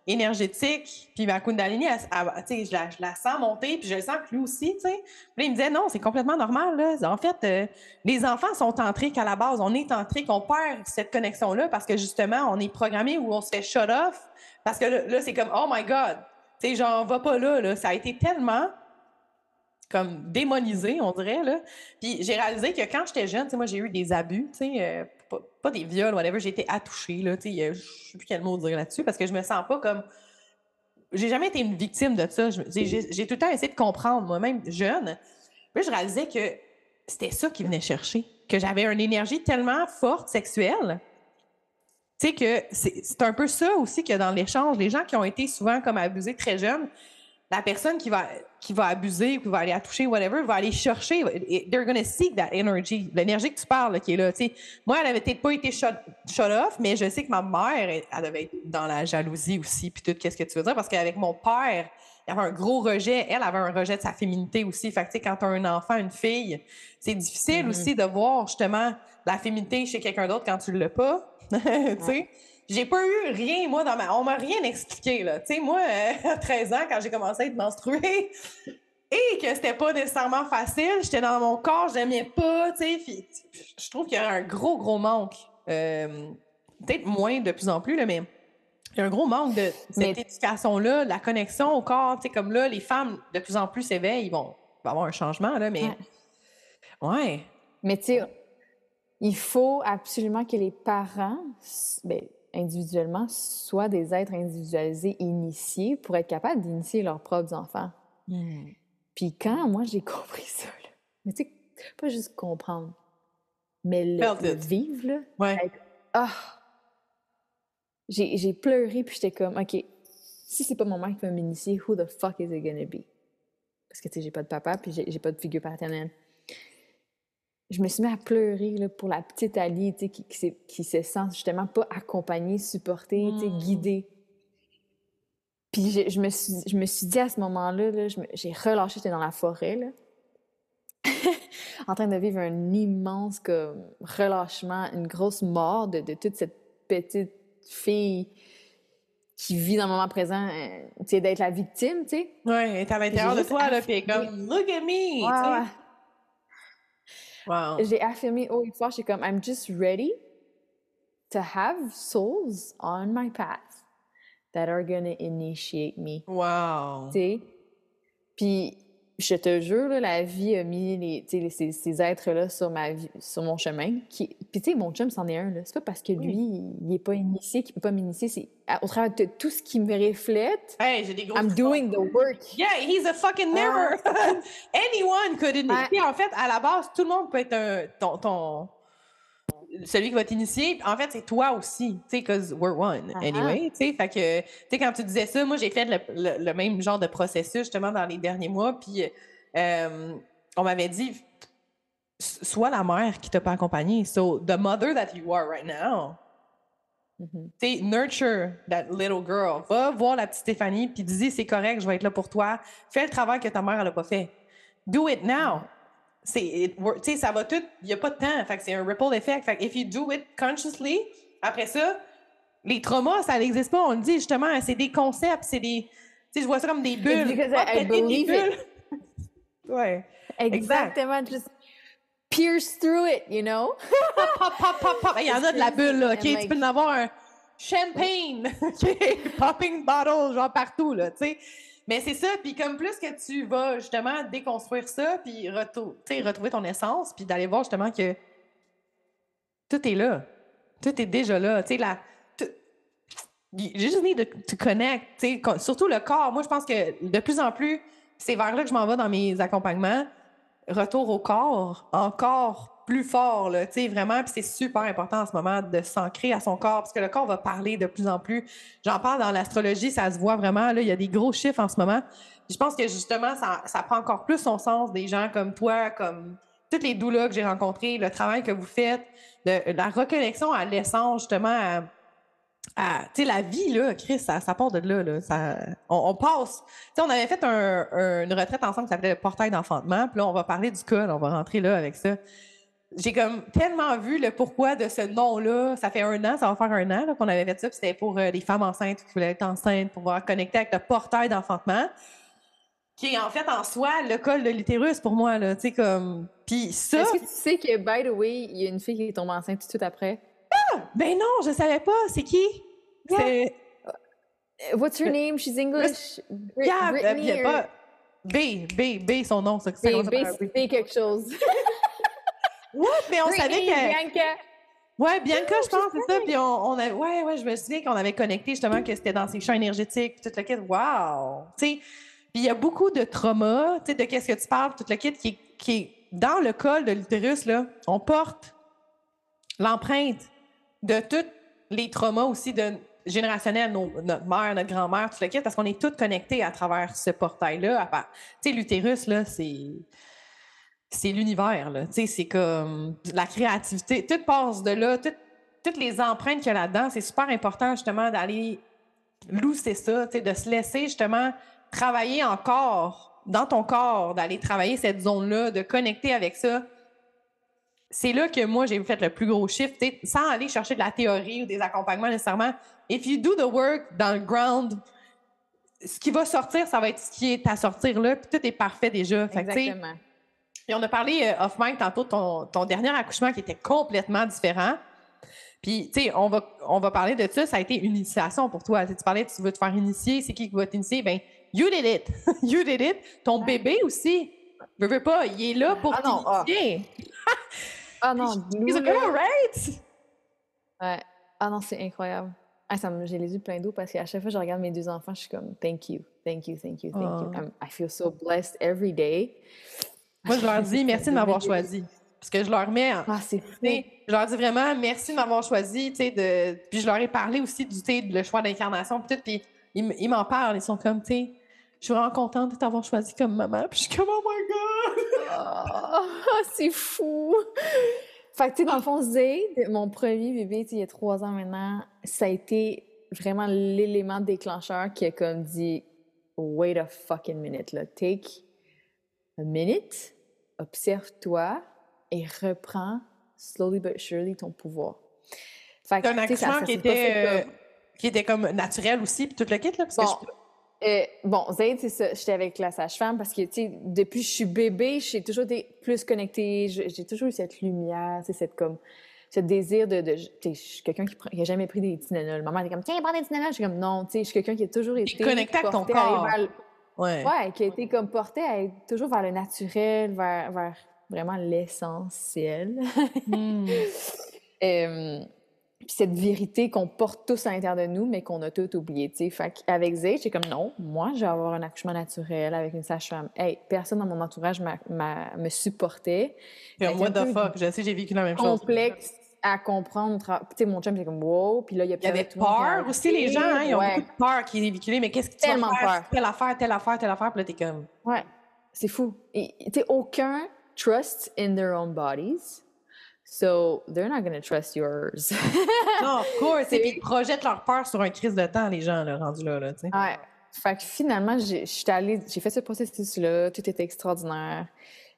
énergétique. Puis ma Kundalini, je, la, sens monter, puis je le sens que lui aussi. sais. Puis il me disait non, c'est complètement normal. Là. En fait, euh, les enfants sont tantriques à la base. On est tantrique, on perd cette connexion-là parce que justement, on est programmé où on se fait shut off. Parce que là, c'est comme oh my God. Tu sais, genre, va pas là, là. Ça a été tellement comme démonisé, on dirait. Là. Puis j'ai réalisé que quand j'étais jeune, moi, j'ai eu des abus, tu sais, euh, pas, des viols, whatever, j'ai été attouchée, là, tu sais, je sais plus quel mot dire là-dessus, parce que je me sens pas comme... J'ai jamais été une victime de ça. J'ai tout le temps essayé de comprendre, moi-même, jeune. Puis je réalisais que c'était ça qui venait chercher, que j'avais une énergie tellement forte, sexuelle, Tu sais que c'est un peu ça aussi que dans l'échange, les gens qui ont été souvent comme abusés très jeunes, la personne qui va, qui va abuser ou qui va aller à toucher, whatever, va aller chercher. They're going to seek that energy. L'énergie que tu parles, qui est là. Moi, elle avait peut-être pas été shut, off, mais je sais que ma mère, elle, devait être dans la jalousie aussi, puis tout, qu'est-ce que tu veux dire? Parce qu'avec mon père, il y avait un gros rejet. Elle avait un rejet de sa féminité aussi. Fait que, quand tu as un enfant, une fille, c'est difficile mm-hmm. aussi de voir justement la féminité chez quelqu'un d'autre quand tu ne l'as pas. tu sais? J'ai pas eu rien, moi, dans ma. On m'a rien expliqué, là. Tu sais, moi, euh, à 13 ans, quand j'ai commencé à être menstruée, et que c'était pas nécessairement facile, j'étais dans mon corps, j'aimais pas, tu sais. Je trouve qu'il y a un gros, gros manque. Euh, peut-être moins de plus en plus, là, mais il y a un gros manque de cette éducation-là, la connexion au corps. Tu sais, comme là, les femmes de plus en plus s'éveillent, ils vont, avoir un changement, là, mais. Ouais. Mais tu sais, il faut absolument que les parents. Ben, individuellement soient des êtres individualisés initiés pour être capables d'initier leurs propres enfants. Hmm. Puis quand moi j'ai compris ça, mais tu sais, pas juste comprendre, mais le, vivre, là, ouais. ah, j'ai pleuré puis j'étais comme, OK, si c'est pas mon mère qui va m'initier, who the fuck is it gonna be? Parce que tu sais, j'ai pas de papa puis j'ai pas de figure paternelle je me suis mis à pleurer là, pour la petite Ali qui, qui, qui, se sent justement pas accompagnée, supportée, mmh. guidée. Puis je, je, me suis, je me suis dit à ce moment-là, -là, j'ai relâché, j'étais dans la forêt, là, en train de vivre un immense comme, relâchement, une grosse mort de, de toute cette petite fille qui vit dans le moment présent, euh, tu sais, d'être la victime, tu sais. Ouais, elle est à l'intérieur de toi, là, puis comme, look at me! J'ai affirmé haut et fort, j'ai comme, I'm just ready to have souls on my path that are gonna initiate me. Wow. Tu sais? Puis, je te jure, la vie a mis les, ces, ces êtres-là sur, ma vie, sur mon chemin. Qui... Puis, tu sais, mon chum, c'en est un. C'est pas parce que lui, il n'est pas initié qu'il peut pas m'initier. C'est au travers de tout ce qui me reflète. Hey, j'ai des gros I'm doing the work. Yeah, he's a fucking mirror. Anyone could initiate. En fait, à la base, tout le monde peut être un, ton, ton celui qui va t'initier, en fait, c'est toi aussi, tu sais, because we're one anyway, tu sais. Fait que, tu sais, quand tu disais ça, moi, j'ai fait le, même genre de processus justement dans les derniers mois, puis euh, on m'avait dit, sois la mère qui t'a pas accompagné. So, the mother that you are right now, mm-hmm. tu sais, nurture that little girl. Va voir la petite Stéphanie, puis dis, c'est correct, je vais être là pour toi. Fais le travail que ta mère, elle a pas fait. Do it now c'est ça va tout il n'y a pas de temps fait c'est un ripple effect. Fait if you do it consciously après ça les traumas ça n'existe pas. On le dit justement c'est des concepts c'est des tu sais je vois ça comme des bulles. I, des bulles. ouais. Exactement just pierce through it you know? Pop pop pop pop il y en a de la bulle là ok? tu peux en avoir un champagne popping bottle genre partout là tu sais mais c'est ça, puis comme plus que tu vas justement déconstruire ça, puis retrouver ton essence, puis d'aller voir justement que tout est là. Tout est déjà là. Tu sais, la. You just need to, connect. Surtout le corps. Moi, je pense que de plus en plus, c'est vers là que je m'en vais dans mes accompagnements. Retour au corps, encore plus fort, là, vraiment. Puis c'est super important en ce moment de s'ancrer à son corps parce que le corps va parler de plus en plus. J'en parle dans l'astrologie, ça se voit vraiment. Là, il y a des gros chiffres en ce moment. je pense que justement, ça, ça, prend encore plus son sens des gens comme toi, comme toutes les doulas que j'ai rencontrées, le travail que vous faites, de, la reconnexion à l'essence, justement, à, tu sais, la vie, là, Chris, ça, ça part de là, là. Ça, on, passe. Tu sais, on avait fait un, une retraite ensemble qui s'appelait le portail d'enfantement. Puis là, on va parler du col, on va rentrer là avec ça j'ai comme tellement vu le pourquoi de ce nom-là. Ça fait un an, ça va faire un an qu'on avait fait ça. C'était pour euh, les femmes enceintes qui voulaient être enceintes, pour pouvoir connecter avec le portail d'enfantement, qui est en fait en soi le col de l'utérus pour moi. Là, comme... Puis ça... Est-ce que tu sais que, by the way, il y a une fille qui est tombée enceinte tout de suite après? Ah! Ben non, je savais pas. C'est qui? C'est... Euh, what's her name? She's English. yeah, Britney, pas... B, B, B, son nom. Ça, B, B, B, quelque chose. Ouais, mais on savait que. Bianca. Ouais, Bianca, je pense, c'est ça. Puis on, a... ouais, ouais, je me souviens qu'on avait connecté justement que c'était dans ses champs énergétiques, tout le kit. Wow! Tu sais, puis il y a beaucoup de trauma, tu sais, de qu'est-ce que tu parles, tout le kit qui, qui est dans le col de l'utérus, là. On porte l'empreinte de tout les traumas aussi de générationnels, notre mère, notre grand-mère, tout le kit, parce qu'on est toutes connectés à travers ce portail-là. Tu sais, l'utérus, là, c'est c'est l'univers, là. Tu sais, c'est comme la créativité. Tout passe de là, toutes les empreintes qu'il y a là-dedans. C'est super important, justement, d'aller lousser ça, tu sais, de se laisser, justement, travailler encore dans ton corps, d'aller travailler cette zone-là, de connecter avec ça. C'est là que moi, j'ai fait le plus gros chiffre, sans aller chercher de la théorie ou des accompagnements nécessairement. If you do the work dans le ground, ce qui va sortir, ça va être ce qui est à sortir là, puis tout est parfait déjà. Exactement. Puis on a parlé euh, off-mic tantôt de ton, ton, dernier accouchement qui était complètement différent. Puis, tu sais, on va, on va parler de ça. Ça a été une initiation pour toi. tu parlais, tu veux te faire initier. C'est qui qui va t'initier? Ben, you did it. you did it. Ton bébé aussi. Je veux pas, il est là pour ah non, ah. t'initier. Ah. non, He's a girl, right? Ouais. Ah non, c'est incroyable. Ah, ça j'ai les yeux pleins d'eau parce qu'à chaque fois que je regarde mes deux enfants, je suis comme thank you, thank you, thank you, thank you. Ah. I feel so blessed every day. Moi, je leur dis merci de m'avoir choisi. Parce que je leur mets. Ah, c'est Je leur dis vraiment merci de m'avoir choisi. De... Puis je leur ai parlé aussi du le choix d'incarnation. Puis ils, m'en parlent. Ils sont comme, tu sais, je suis vraiment contente de t'avoir choisi comme maman. Puis je suis comme, oh my God! Ah, c'est fou! Fait que, tu sais, dans le fond, mon premier bébé, il y a trois ans maintenant, ça a été vraiment l'élément déclencheur qui a comme dit, wait a fucking minute, là. Take minute, observe-toi et reprends slowly but surely ton pouvoir. C'est un accouchement qui, était, euh, qui était comme naturel aussi, puis tout le kit, là? Parce bon, que euh, bon, c'est ça. J'étais avec la sage-femme parce que, tu sais, depuis que je suis bébé, j'ai toujours été plus connectée. J'ai toujours eu cette lumière, tu cette comme ce désir de, de je suis quelqu'un qui n'a jamais pris des Tylenol. Maman était comme tiens prends des Tylenol. Je suis comme non, tu sais, je suis quelqu'un qui a toujours été connecté avec ton corps. Ouais. ouais. qui a été comme porté à être toujours vers le naturel, vers, vers vraiment l'essentiel. Hmm. puis cette vérité qu'on porte tous à l'intérieur de nous, mais qu'on a tout oublié, tu sais. Fait avec Zay, j'ai comme non, moi, je vais avoir un accouchement naturel avec une sage-femme. Hey, personne dans mon entourage me supportait. What the fuck? Je sais, j'ai vécu la même chose. Complexe à comprendre. Tu sais, mon chum, c'est comme wow. Puis là, il y a, il y avait peur aussi, les gens, hein, ils ont beaucoup de peur qui est véhiculée. Mais qu'est-ce que tu Tellement vas faire? Telle affaire, telle affaire, telle affaire. Puis là, t'es comme. Ouais, c'est fou. Tu sais, aucun trust in their own bodies. So, they're not going to trust yours. non, of course. Et puis, ils projettent leur peur sur un crise de temps, les gens, là, rendus là, là tu sais. Ouais. Fait que finalement, j'ai fait ce processus-là, tout était extraordinaire.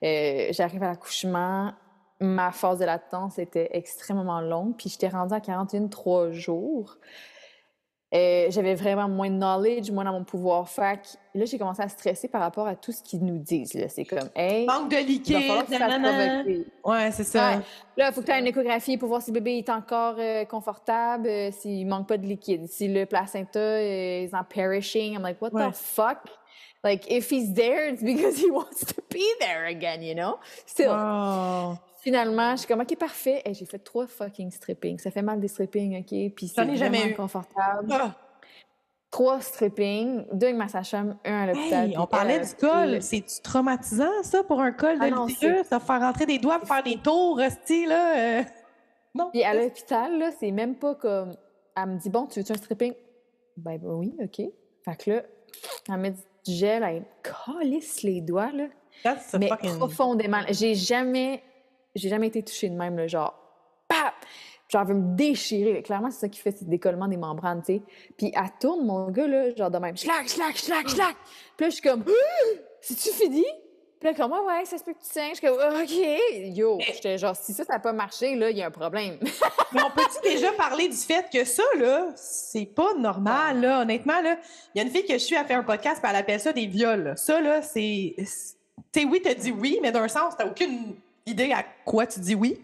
Euh, J'arrive à l'accouchement, ma phase de latence était extrêmement longue, puis j'étais rendue à 41 trois jours. Euh, j'avais vraiment moins de knowledge, moins dans mon pouvoir. Fait là, j'ai commencé à stresser par rapport à tout ce qu'ils nous disent. C'est comme, hey. Manque de liquide. Ouais, c'est ça. Là, il faut que tu aies une échographie pour voir si le bébé est encore euh, confortable, euh, s'il manque pas de liquide. Si le placenta est en perishing, I'm like, what the fuck? Like, if he's there, it's because he wants to be there again, you know? Still. Finalement, je suis comme, OK, parfait. Et j'ai fait trois fucking stripping. Ça fait mal des stripping, OK? Puis c'est jamais confortable. Ah! Trois stripping, deux avec ma sage-femme, un à l'hôpital. on parlait du col. C'est traumatisant, ça, pour un col de ah Ça faire rentrer des doigts, faire des tours, style, là. Euh? Non. Puis à l'hôpital, là, c'est même pas comme... Elle me dit, bon, tu veux-tu un stripping? Ben, ben, oui, OK. Fait que là, elle met du gel, elle calisse les doigts, là. mais profondément. J'ai jamais j'ai jamais été touchée de même, le genre, pap! Genre, elle veut me déchirer. Clairement, c'est ça qui fait, ce décollement des membranes, tu sais. Puis elle tourne, mon gars, là, genre de même, schlac, schlac, schlac, schlac. Puis là, je suis comme, c'est-tu fini? Puis là, comme, ouais, ça se peut que tu saignes. Je suis comme, OK. Yo, j'étais genre, si ça, ça n'a pas marché, là, il y a un problème. Mais on peut-tu déjà parler du fait que ça, là, c'est pas normal, là, honnêtement, là. Il y a une fille que je suis à faire un podcast, puis elle appelle ça des viols. Ça, là, c'est. Tu sais, oui, t'as dit oui, mais d'un sens, t'as aucune idée à quoi tu dis oui.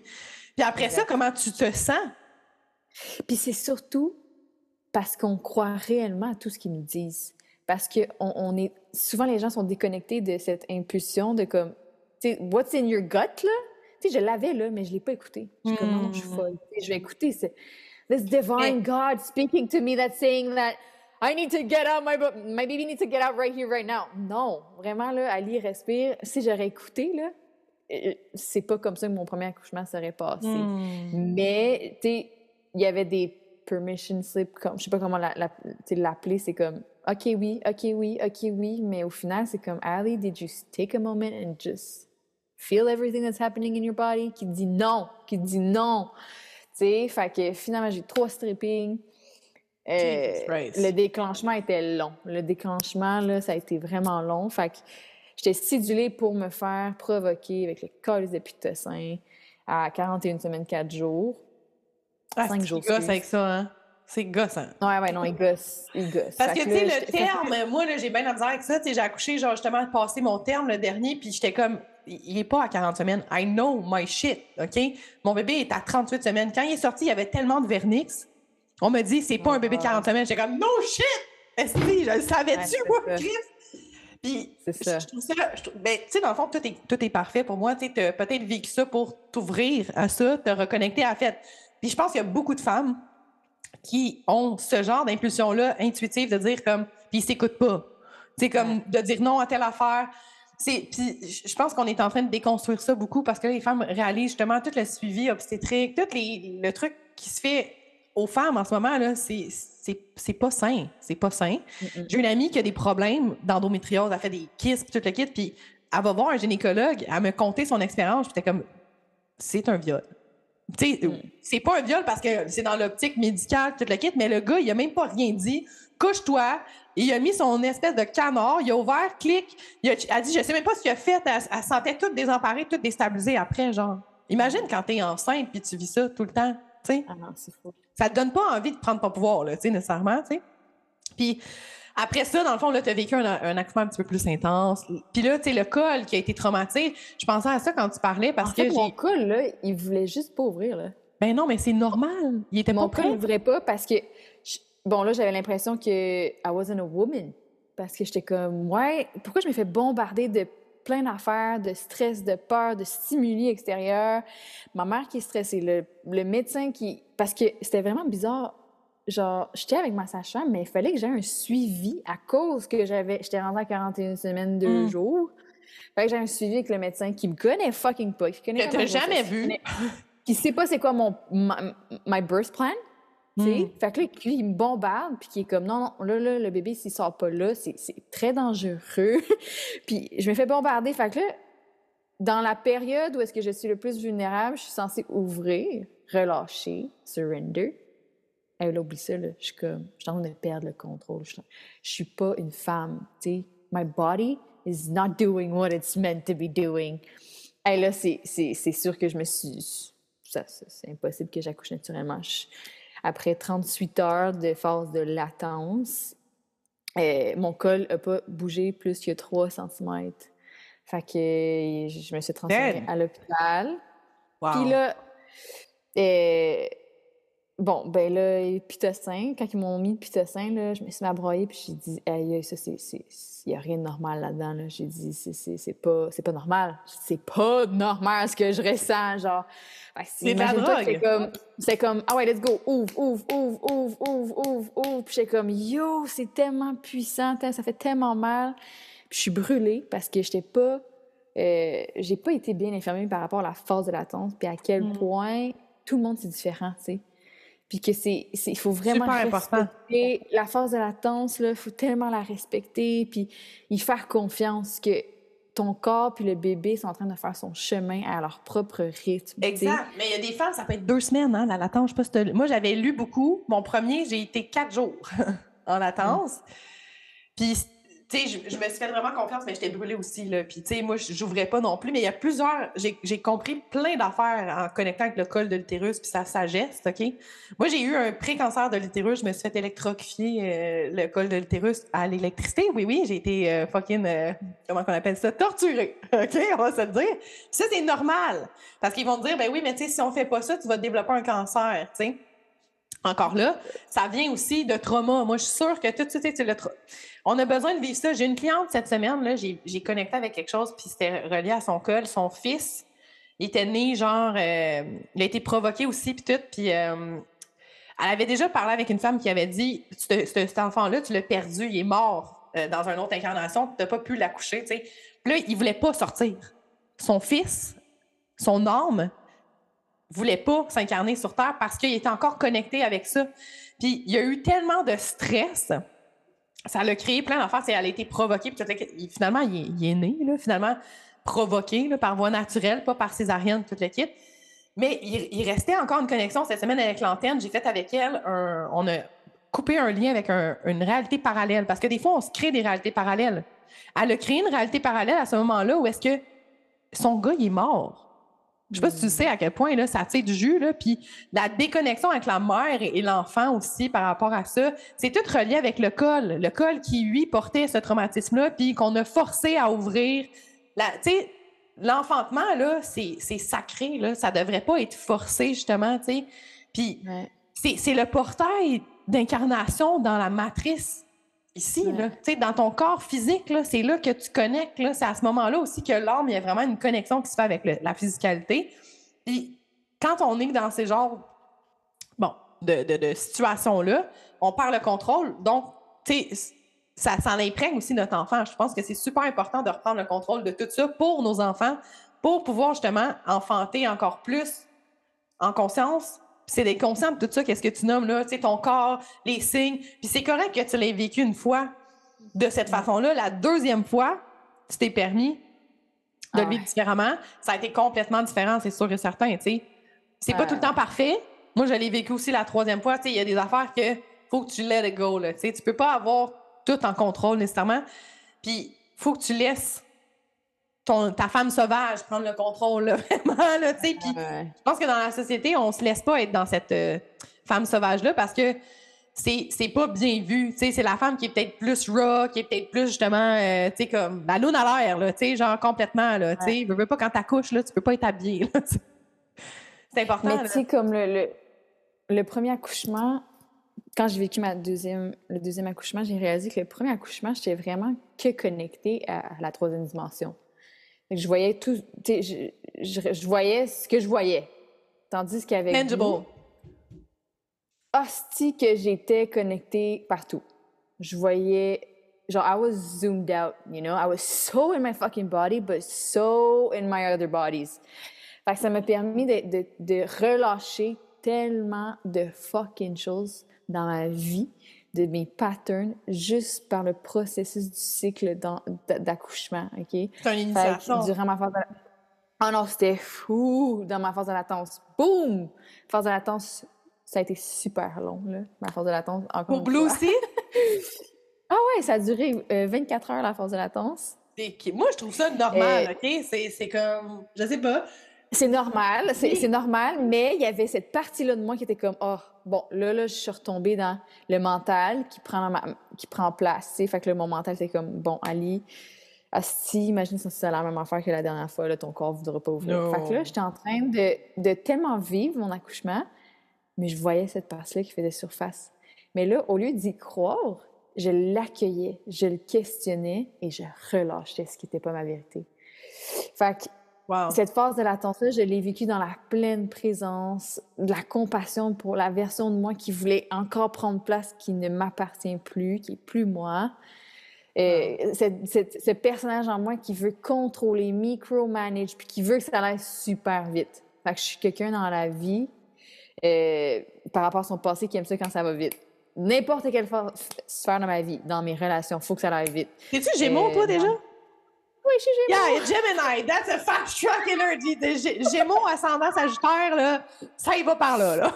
Puis après ça, comment tu te sens? Puis c'est surtout parce qu'on croit réellement à tout ce qu'ils nous disent. Parce que on, est souvent les gens sont déconnectés de cette impulsion de comme tu sais what's in your gut là? Tu sais je l'avais là mais je l'ai pas écouté. Je suis comme non, je suis hmm. folle. je vais écouter this divine God speaking to me that's saying that I need to get out my my baby needs to get out right here right now. Non, vraiment là Ali respire. Si j'aurais écouté là, c'est pas comme ça que mon premier accouchement serait passé. Hmm. Mais, tu sais, il y avait des permission slip, comme, je sais pas comment l'appeler, c'est comme OK, oui, OK, oui, OK, oui, mais au final, c'est comme Ali, did you take a moment and just feel everything that's happening in your body? Qui dit non, qui dit non. Tu sais, fait que finalement, j'ai trois stripping. Euh, le déclenchement était long. Le déclenchement, là, ça a été vraiment long. Fait que j'étais sidulée pour me faire provoquer avec le col des pitocin à 41 semaines, 4 jours. Ah, 5 jours. gosse avec ça, hein? C'est gossant. Ouais, ouais, non, il gosse. Il gosse. Parce que, tu sais, le terme, moi, là, j'ai bien la misère avec ça. Tu sais, j'ai accouché, genre, justement, passé mon terme, le dernier, puis j'étais comme, il est pas à 40 semaines. I know my shit, OK? Mon bébé est à 38 semaines. Quand il est sorti, il y avait tellement de vernix. On me dit, c'est pas un bébé de 40 semaines. J'étais comme, no shit! Est-ce que je le savais-tu, moi, Chris? Puis, ça. je trouve ça. ben, tu sais, dans le fond, tout est, tout est parfait pour moi. Tu sais, peut-être vécu ça pour t'ouvrir à ça, te reconnecter à la fête. Puis, je pense qu'il y a beaucoup de femmes qui ont ce genre d'impulsion-là intuitive de dire comme, puis ils s'écoutent pas. C'est comme de dire non à telle affaire. C'est, puis je pense qu'on est en train de déconstruire ça beaucoup parce que les femmes réalisent justement tout le suivi obstétrique, tout les, le truc qui se fait aux femmes en ce moment, là, c'est, c'est, pas sain. C'est pas sain. J'ai une amie qui a des problèmes d'endométriose, elle a fait des kystes, tout le kit, puis elle va voir un gynécologue, elle me conter son expérience, j'étais comme, c'est un viol. Mm. C'est pas un viol parce que c'est dans l'optique médicale, tout le kit, mais le gars, il a même pas rien dit. Couche-toi. Il a mis son espèce de canard, il a ouvert, clic. Il a, dit, je sais même pas ce qu'il a fait. Elle, sentait toute désemparée, toute déstabilisée après, genre. Imagine quand t'es enceinte puis tu vis ça tout le temps, Ah non, c'est fou. Ça te donne pas envie de prendre ton pouvoir, là, tu sais, nécessairement, tu sais. Puis après ça, dans le fond, là, tu as vécu un, un, accouchement un petit peu plus intense. Puis là, tu sais, le col qui a été traumatisé, je pensais à ça quand tu parlais parce que. mon col, là, il voulait juste pas ouvrir, là. Ben non, mais c'est normal. Il était mon pas col n'ouvrait pas parce que. Bon, là, j'avais l'impression que I wasn't a woman. Parce que j'étais comme, ouais, pourquoi je me fais bombarder de plein d'affaires, de stress, de peur, de stimuli extérieurs. Ma mère qui est stressée, le, le médecin qui... Parce que c'était vraiment bizarre genre, j'étais avec ma sage-femme, mais il fallait que j'aie un suivi à cause que j'avais, j'étais rendue à 41 semaines, deux mm. jours. Il fallait que j'ai un suivi avec le médecin qui me connaît fucking pas. Qui connaît que t'as jamais vu. Qui sait pas c'est quoi mon, my, birth plan. Tu sais? Mm. Fait que là, il me bombarde, puis qui est comme, non, non, là, là, le bébé, s'il sort pas là, c'est très dangereux. puis je me fais bombarder. Fait que là, dans la période où est-ce que je suis le plus vulnérable, je suis censée ouvrir, relâcher, surrender. Elle là, oublie ça, là. Je suis comme, je suis en train de perdre le contrôle. Je, je suis pas une femme, tu sais. My body is not doing what it's meant to be doing. Et là, c'est sûr que je me suis. C'est impossible que j'accouche naturellement. Après 38 heures de phase de latence, euh, mon col n'a pas bougé plus que 3 cm. Fait que je me suis transférée à l'hôpital. Puis là, euh, Bon, ben là, pitocin, quand ils m'ont mis le pitocin, là, je me suis mis à broyer, puis j'ai dit, hey, ça, c'est. Il n'y a rien de normal là-dedans. Là. J'ai dit, c'est pas, pas normal. C'est pas normal ce que je ressens, genre. C'est de la drogue. C'est comme, ah ouais, let's go, ouvre, ouvre, ouvre, ouvre, ouvre, ouvre, ouvre. Puis j'étais comme, yo, c'est tellement puissant, ça fait tellement mal. Puis je suis brûlée parce que j'étais pas. Euh, j'ai pas été bien informée par rapport à la phase de latence, puis à quel mm. point tout le monde c'est différent, tu sais. Puis que c'est, il faut vraiment respecter la phase de latence, il faut tellement la respecter, puis y faire confiance que ton corps puis le bébé sont en train de faire son chemin à leur propre rythme. Exact. Mais il y a des femmes, ça peut être deux semaines, hein, la latence. Je sais pas Moi, j'avais lu beaucoup. Mon premier, j'ai été quatre jours en latence. Puis tu sais, je, me suis fait vraiment confiance, mais j'étais brûlée aussi, là. Puis, tu moi, j'ouvrais pas non plus, mais il y a plusieurs... J'ai compris plein d'affaires en connectant avec le col de l'utérus puis sa sagesse, OK? Moi, j'ai eu un pré-cancer de l'utérus. Je me suis fait électrocuter euh, le col de l'utérus à l'électricité. Oui, oui, j'ai été euh, fucking... Euh, comment qu'on appelle ça? Torturée, OK? On va se le dire. Ça, c'est normal. Parce qu'ils vont te dire, ben oui, mais tu si on fait pas ça, tu vas développer un cancer, tu sais encore là, ça vient aussi de trauma. Moi, je suis sûre que tout de suite, le on a besoin de vivre ça. J'ai une cliente cette semaine, là, j'ai connecté avec quelque chose, puis c'était relié à son col. Son fils, il était né, genre, euh, il a été provoqué aussi, puis tout, puis euh, elle avait déjà parlé avec une femme qui avait dit cet enfant-là, tu l'as perdu, il est mort euh, dans une autre incarnation, tu n'as pas pu l'accoucher, tu sais. Puis là, il voulait pas sortir. Son fils, son âme, voulait pas s'incarner sur Terre parce qu'il était encore connecté avec ça. Puis il y a eu tellement de stress, ça l'a créé plein d'affaires. Elle a été provoquée, finalement, il est, né, finalement, provoqué par voie naturelle, pas par césarienne, toute kit. Mais il, restait encore une connexion cette semaine avec l'antenne. J'ai fait avec elle on a coupé un lien avec une réalité parallèle. Parce que des fois, on se crée des réalités parallèles. Elle a créé une réalité parallèle à ce moment-là où est-ce que son gars, il est mort. Je sais pas si tu sais à quel point là, ça tire du jus. Là, puis la déconnexion avec la mère et, l'enfant aussi par rapport à ça, c'est tout relié avec le col. Le col qui, lui, portait ce traumatisme-là, puis qu'on a forcé à ouvrir. Tu sais, l'enfantement, là, c'est sacré. Là. Ça devrait pas être forcé, justement. tu sais. Puis c'est le portail d'incarnation dans la matrice ici, là, dans ton corps physique, c'est là que tu connectes. C'est à ce moment-là aussi que l'âme, il y a vraiment une connexion qui se fait avec la physicalité. Puis quand on est dans ces genres bon, de, de, situations-là, on perd le contrôle. Donc, ça, ça imprègne aussi notre enfant. Je pense que c'est super important de reprendre le contrôle de tout ça pour nos enfants, pour pouvoir justement enfanter encore plus en conscience, c'est d'être conscient de tout ça, qu'est-ce que tu nommes là, tu sais, ton corps, les signes. Puis c'est correct que tu l'aies vécu une fois de cette façon-là. La deuxième fois, tu t'es permis de le ah vivre différemment. Ça a été complètement différent, c'est sûr et certain, tu sais. C'est pas tout le temps parfait. Moi, je l'ai vécu aussi la troisième fois. Tu sais, il y a des affaires que faut que tu let it go, là. Tu sais, tu peux pas avoir tout en contrôle nécessairement. Puis, faut que tu laisses ta femme sauvage prendre le contrôle, vraiment, là, tu sais. Puis je pense que dans la société, on se laisse pas être dans cette euh, femme sauvage-là parce que c'est, pas bien vu. Tu sais, c'est la femme qui est peut-être plus raw, qui est peut-être plus, justement, euh, tu sais, comme la lune à l'air, là, tu sais, genre complètement, là, tu sais. veux pas quand t'accouches, là, tu peux pas être habillée, là, C'est important, Mais tu sais, comme le, le, premier accouchement, quand j'ai vécu ma deuxième, le deuxième accouchement, j'ai réalisé que le premier accouchement, j'étais vraiment que connectée à la troisième dimension. Je voyais tout, je, je, voyais ce que je voyais. Tandis qu'avec. Tangible. Hostie que j'étais connectée partout. Je voyais. Genre, I was zoomed out, you know? I was so in my fucking body, but so in my other bodies. Fait que ça m'a permis de, de, de relâcher tellement de fucking choses dans ma vie de mes patterns juste par le processus du cycle d'accouchement, OK? C'est une initiation. Durant ma phase de... Oh non, c'était fou! Dans ma phase de latence, boum! Phase de latence, ça a été super long, là, ma phase de latence. Pour Blue aussi? ah ouais, ça a duré 24 euh, heures, la phase de latence. Moi, je trouve ça normal, euh, OK? C'est comme... Je sais pas. C'est normal, c'est normal, mais il y avait cette partie-là de moi qui était comme, oh, bon, là, là, je suis retombée dans le mental qui prend, qui prend place, tu sais. Fait que là, mon mental, c'est comme, bon, Ali, si, imagine si c'est la même affaire que la dernière fois, là, ton corps ne voudra pas ouvrir. Fait que là, j'étais en train de, de, tellement vivre mon accouchement, mais je voyais cette partie-là qui faisait surface. Mais là, au lieu d'y croire, je l'accueillais, je le questionnais et je relâchais ce qui n'était pas ma vérité. Fait que cette phase de l'attention, je l'ai vécue dans la pleine présence, de la compassion pour la version de moi qui voulait encore prendre place, qui ne m'appartient plus, qui est plus moi. Et ce personnage en moi qui veut contrôler, micromanage, puis qui veut que ça aille super vite. Fait que je suis quelqu'un dans la vie, euh, par rapport à son passé, qui aime ça quand ça va vite. N'importe quelle sphère de ma vie, dans mes relations, il faut que ça aille vite. T'es-tu Gémeaux, toi, déjà? Oui, je suis Gémeaux. Yeah, Gemini, that's a fast track energy. Gémeaux, ascendant Sagittaire, là, ça y va par là, là.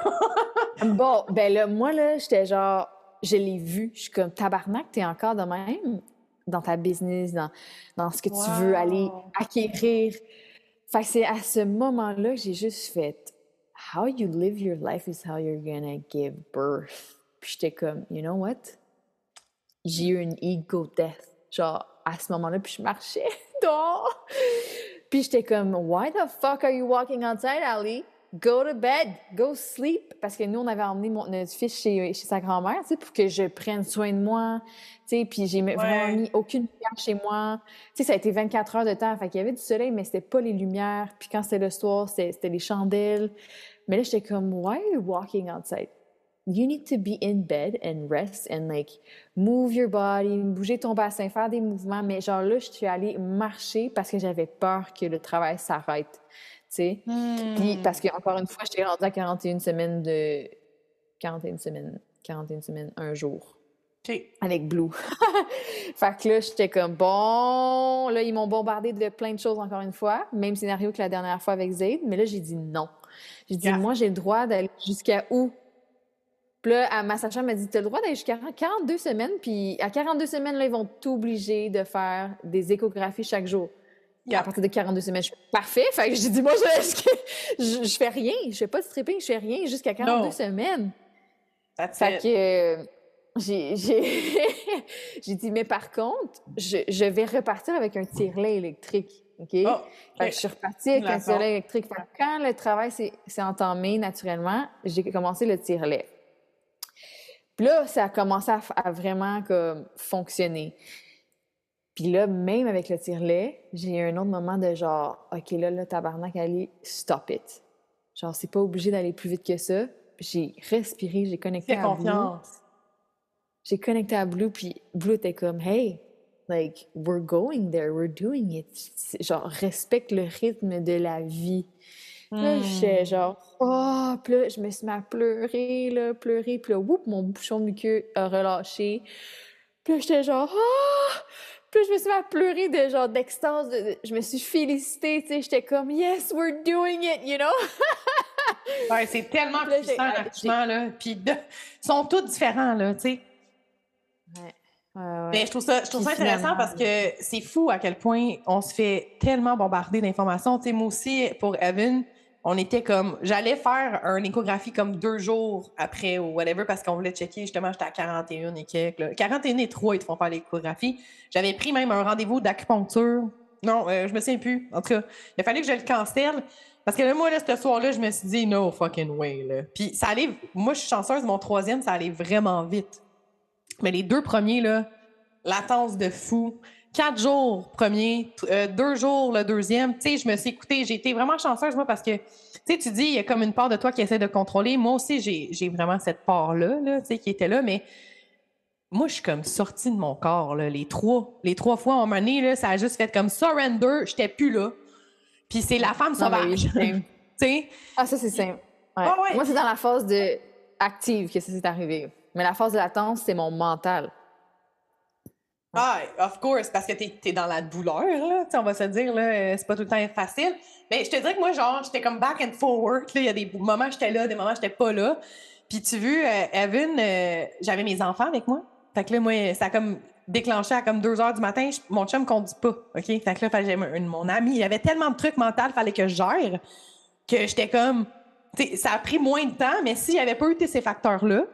bon, ben là, moi, là, j'étais genre, je l'ai vu. Je suis comme, tabarnak, t'es encore de même dans ta business, dans, dans ce que tu veux aller acquérir. Fait que c'est à ce moment-là que j'ai juste fait, how you live your life is how you're gonna give birth. Puis j'étais comme, you know what? J'ai eu une ego death. Genre, à ce moment-là, puis je marchais dehors. Puis j'étais comme, Why the fuck are you walking outside, Ali? Go to bed, go sleep. Parce que nous, on avait emmené mon, notre fils chez, chez sa grand-mère, tu sais, pour que je prenne soin de moi. Tu sais, puis j'ai vraiment mis aucune lumière chez moi. Tu sais, ça a été 24 heures de temps. Fait qu'il y avait du soleil, mais c'était pas les lumières. Puis quand c'était le soir, c'était les chandelles. Mais là, j'étais comme, Why are you walking outside? You need to be in bed and rest and like move your body, bouger ton bassin, faire des mouvements. Mais genre là, je suis allée marcher parce que j'avais peur que le travail s'arrête. Tu sais? Puis parce que, encore une fois, j'étais rendue à 41 semaines de. 41 semaines. 41 semaines, un jour. Avec Blue. fait que là, j'étais comme, bon, là, ils m'ont bombardé de plein de choses encore une fois. Même scénario que la dernière fois avec Zayd. Mais là, j'ai dit non. J'ai dit, moi, j'ai le droit d'aller jusqu'à où? Puis là, ma sage m'a dit, tu as le droit d'aller jusqu'à 42 semaines. Puis à 42 semaines, là, ils vont t'obliger de faire des échographies chaque jour. À partir de 42 semaines, je suis parfait. Fait que j'ai dit, moi, je, je, fais rien. Je fais pas de stripping, je fais rien jusqu'à 42 semaines. fait que j'ai dit, mais par contre, je, je, vais repartir avec un tirelet électrique. OK? Oh, fait que je suis repartie avec un tirelet électrique. Fait quand le travail s'est entamé naturellement, j'ai commencé le tirelet. Puis là, ça a commencé à, vraiment comme, fonctionner. Puis là, même avec le tirelet, j'ai eu un autre moment de genre, OK, là, là, tabarnak, allez, stop it. Genre, c'est pas obligé d'aller plus vite que ça. J'ai respiré, j'ai connecté à confiance j'ai connecté à Blue, puis Blue était comme, hey, like, we're going there, we're doing it. Genre, respecte le rythme de la vie. Là, j'étais hmm. genre, oh, puis là, je me suis mis à pleurer, là, pleurer, puis là, whoop, mon bouchon de muqueux a relâché. Puis là, j'étais genre, oh! Puis là, je me suis mis à pleurer de genre d'extase, je me suis félicitée, tu sais, j'étais comme, yes, we're doing it, you know? ouais, c'est tellement puissant, l'accouchement, là. Puis ils sont tous différents, là, tu sais. Mais je trouve ça, je trouve ça intéressant parce que c'est fou à quel point on se fait tellement bombarder d'informations. Tu sais, moi aussi, pour Evan, on était comme. J'allais faire une échographie comme deux jours après ou whatever parce qu'on voulait checker. Justement, j'étais à 41 et quelques. 41 et 3, ils te font faire l'échographie. J'avais pris même un rendez-vous d'acupuncture. Non, euh, je me souviens plus. En tout cas, il a fallu que je le cancelle. Parce que là, moi, là, ce soir-là, je me suis dit, no fucking way. Là. Puis ça allait. Moi, je suis chanceuse, mon troisième, ça allait vraiment vite. Mais les deux premiers, là, latence de fou. Quatre jours premier, euh, deux jours le deuxième. Tu sais, je me suis écoutée. J'ai été vraiment chanceuse, moi, parce que, tu sais, tu dis, il y a comme une part de toi qui essaie de contrôler. Moi aussi, j'ai vraiment cette part-là, là, tu sais, qui était là. Mais moi, je suis comme sortie de mon corps, là, les trois. Les trois fois, en année, là, ça a juste fait comme surrender. J'étais plus là. Puis c'est la femme sauvage. tu sais? Ah, ça, c'est simple. Moi, c'est dans la phase de active que ça s'est arrivé. Mais la phase de latence, c'est mon mental. Ah, of course, parce que t'es es dans la douleur, là, on va se dire, là, euh, c'est pas tout le temps facile. Mais je te dirais que moi, genre, j'étais comme back and forward. Il y a des moments j'étais là, des moments j'étais pas là. Puis tu veux, euh, Evan, euh, j'avais mes enfants avec moi. Fait que là, moi, ça a comme déclenché à comme 2 heures du matin. mon chum conduit pas, OK? Fait que là, fallait, mon ami, il y avait tellement de trucs mentaux, fallait que je gère, que j'étais comme... Ça a pris moins de temps, mais s'il n'y avait pas eu ces facteurs-là,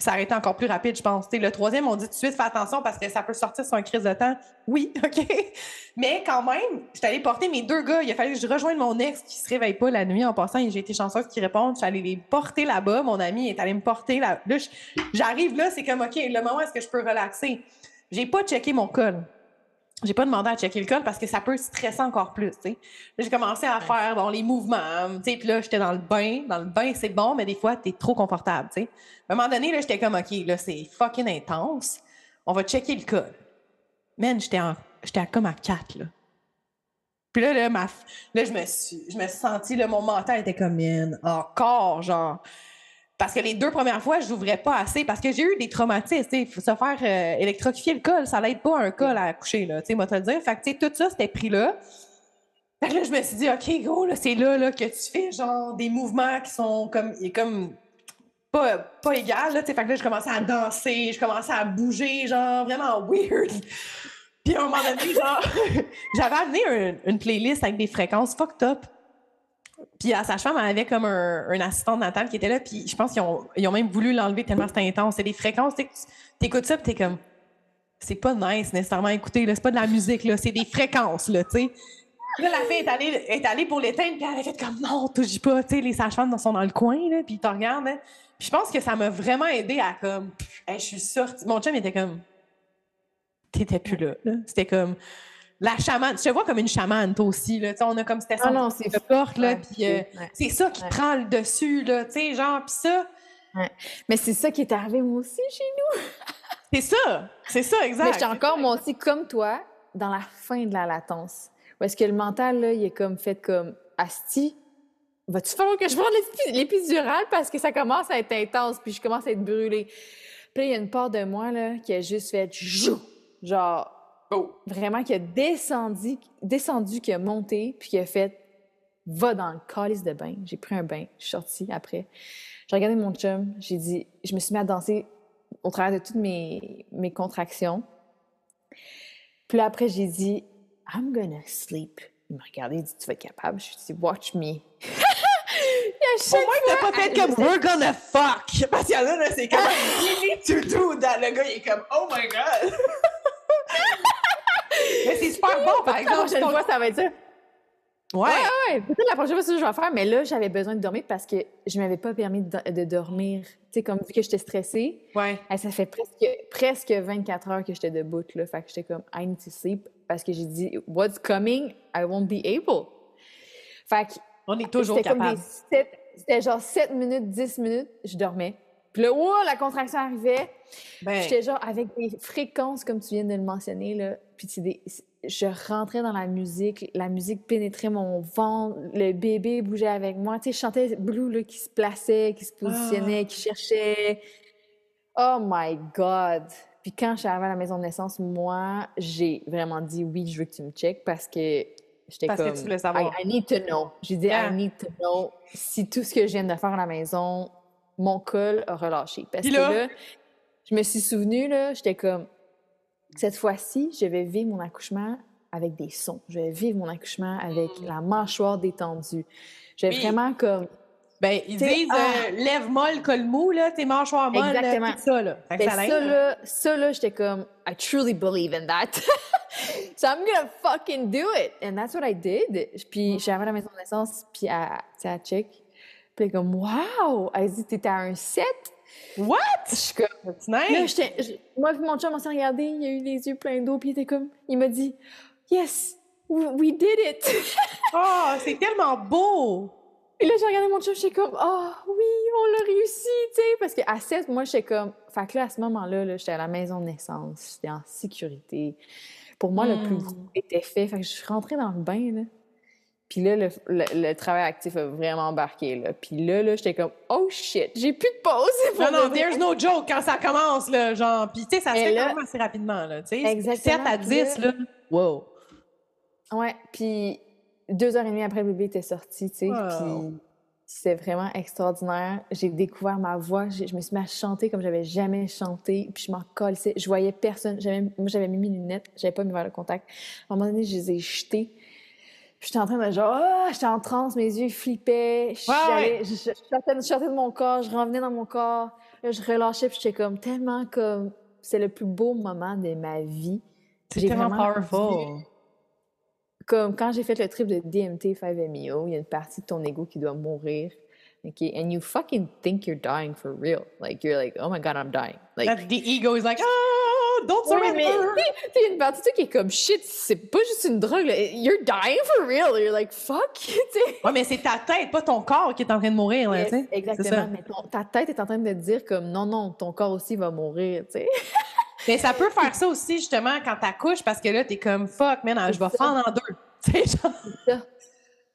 ça aurait été encore plus rapide, je pense. le troisième, on dit tout de suite, fais attention parce que ça peut sortir sur une crise de temps. Oui, OK. Mais quand même, j'étais allée porter mes deux gars. Il a fallu que je rejoigne mon ex qui se réveille pas la nuit en passant. J'ai été chanceuse qui répondent. Je suis allée les porter là-bas. Mon ami est allé me porter là. Là, j'arrive là, c'est comme, OK, le moment est-ce que je peux relaxer? J'ai pas checké mon col j'ai pas demandé à checker le col parce que ça peut stresser encore plus. J'ai commencé à faire bon, les mouvements, puis là, j'étais dans le bain. Dans le bain, c'est bon, mais des fois, t'es trop confortable. À un moment donné, là, j'étais comme, OK, là, c'est fucking intense. On va checker le col. Man, j'étais j'étais comme à 4, là. Puis là, là, ma, là je me suis, je me suis sentie, là, mon mental était comme, man, encore, genre, parce que les deux premières fois, je n'ouvrais pas assez parce que j'ai eu des traumatismes. Il faut se faire euh, électrocuter le col, ça l'aide pas un col à coucher, là, moi te le dire. Tout ça, c'était pris là. Fait que là, je me suis dit, OK, gros, là, c'est là, que tu fais genre des mouvements qui sont comme, comme pas, pas égal. Là, fait que là, je commençais à danser, je commençais à bouger, genre vraiment weird. Puis à un moment donné, genre, j'avais amené une playlist avec des fréquences fucked up. Puis à sa femme elle avait comme un, un assistant natal qui était là, puis je pense qu'ils ont, ils ont même voulu l'enlever tellement c'était intense. C'est des fréquences, tu écoutes ça, puis t'es comme, c'est pas nice nécessairement écouter, c'est pas de la musique, là, c'est des fréquences, là, tu sais. Là, la fille est allée, est allée pour l'éteindre, puis elle a fait comme, non, touche pas, tu sais, les sages-femmes sont dans le coin, là, puis ils te regardent. Hein. Puis je pense que ça m'a vraiment aidé à comme, je suis sortie. Mon chum était comme, t'étais plus là, là. C'était comme, la chamane. Je te vois comme une chamane, toi aussi. Là. on a comme cette ah non, c'est porte, là, puis euh, c'est ça qui prend le dessus, là, tu sais, genre, puis ça, Mais c'est ça qui est arrivé moi aussi chez nous. c'est ça, c'est ça, exact. Mais j'étais encore, moi aussi, comme toi, dans la fin de la latence. Où est-ce que le mental, là, il est comme fait comme Asti, vas-tu falloir que je prenne l'épidurale parce que ça commence à être intense, puis je commence à être brûlée. Puis là, il y a une part de moi, là, qui a juste fait genre, oh. vraiment, qui a descendu, descendu, qui a monté, puis qui a fait va dans le calice de bain. J'ai pris un bain, je suis sortie après. J'ai regardé mon chum, j'ai dit, je me suis mis à danser au travers de toutes mes, mes contractions. Puis là, après, j'ai dit, I'm gonna sleep. Il m'a regardé, il dit, tu vas être capable? Je lui ai dit, watch me. Au moins, t'as pas fait comme We're gonna fuck. Parce que là, là c'est comme You need to do that. Le gars, il est comme Oh my god. mais c'est super bon, par exemple. La prochaine fois, ça va être ça. Ouais. Ouais, ouais. Peut-être la prochaine fois, c'est ce que je vais faire. Mais là, j'avais besoin de dormir parce que je m'avais pas permis de, dormir. Tu sais, comme vu que j'étais stressée. Ouais. ça fait presque, presque 24 heures que j'étais debout, là. Fait que j'étais comme I need to sleep parce que j'ai dit What's coming, I won't be able. Fait que. On est toujours capable. C'était genre 7 minutes, 10 minutes, je dormais. Puis là, wow, la contraction arrivait. Ben... J'étais genre avec des fréquences, comme tu viens de le mentionner, là. Puis des... je rentrais dans la musique, la musique pénétrait mon ventre, le bébé bougeait avec moi. Tu sais, je chantais Blue, là, qui se plaçait, qui se positionnait, qui ah. cherchait. Oh my God! Puis quand je suis arrivée à la maison de naissance, moi, j'ai vraiment dit oui, je veux que tu me checkes parce que J'étais comme. Que tu voulais savoir. I, need to know. J'ai dit, I need to know si tout ce que je viens de faire à la maison, mon col a relâché. Parce que là, je me suis souvenue, là, j'étais comme, cette fois-ci, je vais vivre mon accouchement avec des sons. Je vais vivre mon accouchement avec mm. la mâchoire détendue. Je vais vraiment comme. Ben, ils disent ah! euh, lève molle, col mou, là, tes mâchoires molles, Exactement. ça, là. Ben, ça, là, ça, là, j'étais comme, I truly believe in that. so I'm gonna fucking do it. And that's what I did. Puis j'avais la maison de naissance, puis à, à check. Puis comme, wow! Elle dit, t'étais à un 7? What? Je suis comme, nice. Là, moi, puis mon chum, on s'est regardé, il a eu les yeux pleins d'eau, puis il était comme, il m'a dit, yes, we, did it! oh, c'est tellement beau! Et là, j'ai regardé mon chum, j'étais comme, oh oui, on l'a réussi, tu sais, parce qu'à 7, moi, j'étais comme, fait que là, à ce moment-là, -là, j'étais à la maison de naissance, j'étais en sécurité. Pour moi, le plus gros hmm. était fait. Fait que je suis rentrée dans le bain, là. Puis là, le, travail actif a vraiment embarqué, là. Puis là, là, j'étais comme, oh shit, j'ai plus de pause. Non, non, there's no joke quand ça commence, là, genre. Puis, tu sais, ça se fait quand même assez rapidement, là, tu sais. Exactement. 7 à 10, là, wow. Ouais, puis deux heures et demie après, le bébé était sorti, tu sais. Puis c'est vraiment extraordinaire. J'ai découvert ma voix. Je me suis mis à chanter comme j'avais jamais chanté. Puis je m'en colissais. Je voyais personne. Moi, j'avais mis mes lunettes. J'avais pas mis vers le contact. À un moment donné, je les ai jetées. J'étais en train de genre, oh, j'étais en transe, mes yeux flippaient. Je, sortais, de mon corps, je revenais dans mon corps. Là, je relâchais, puis j'étais comme tellement comme. C'est le plus beau moment de ma vie. C'est tellement powerful comme quand j'ai fait le trip de DMT 5-MeO, il y a une partie de ton ego qui doit mourir. Okay, and you fucking think you're dying for real. Like you're like, oh my god, I'm dying. Like That's the ego is like, ah, don't surrender. Mais une partie de qui est comme shit, c'est pas juste une drogue. Là. You're dying for real. You're like fuck. ouais, mais c'est ta tête, pas ton corps qui est en train de mourir. Là, yes, exactement. Mais ta tête est en train de te dire comme non, non, ton corps aussi va mourir. Tu sais. Mais ça peut faire ça aussi, justement, quand t'accouches, parce que là, t'es comme fuck, man, je vais fendre en deux. C'est ça.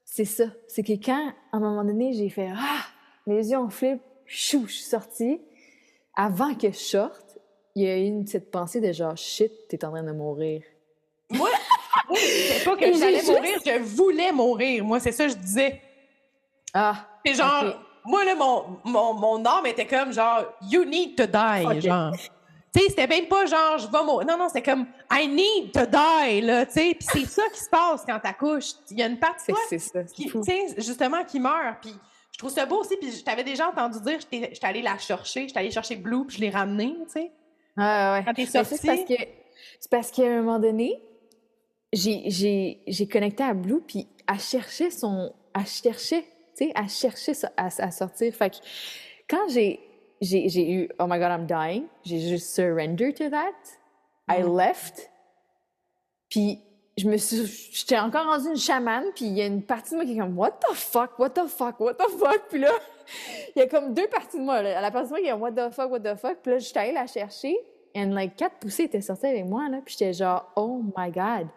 C'est ça. C'est que quand, à un moment donné, j'ai fait Ah, mes yeux ont flippé, chou, je suis sortie. Avant que je sorte, il y a eu une petite pensée de genre shit, t'es en train de mourir. Moi, c'est pas que j'allais mourir, je voulais mourir. Moi, c'est ça que je disais. Ah. C'est genre, moi, là, mon, mon, mon âme était comme genre, you need to die. Genre. Tu sais, c'était même pas genre, je vais mourir. Non, non, c'était comme, I need to die, là, tu sais. Puis c'est ça qui se passe quand t'accouches. Il y a une partie de c'est ça, qui, justement, qui meurt. Puis je trouve ça beau aussi. Puis je t'avais déjà entendu dire, j'étais allée la chercher. J'étais allée chercher Blue, puis je l'ai ramenée, tu sais. Ouais, ouais. Quand t'es sortie. C'est parce que, c'est parce qu'à un moment donné, j'ai connecté à Blue, puis elle cherchait son. Elle cherchait, tu sais, elle cherchait à, à sortir. Fait que quand j'ai j'ai eu oh my god I'm dying j'ai juste surrender to that I mm. left puis je me suis. J'étais encore rendue une chamane, puis il y a une partie de moi qui est comme What the fuck, what the fuck, what the fuck? Puis là, il y a comme deux parties de moi. Là. La partie de moi qui est What the fuck, what the fuck. Puis là, j'étais allée la chercher, et like quatre poussées étaient sorties avec moi, là. Puis j'étais genre Oh my God.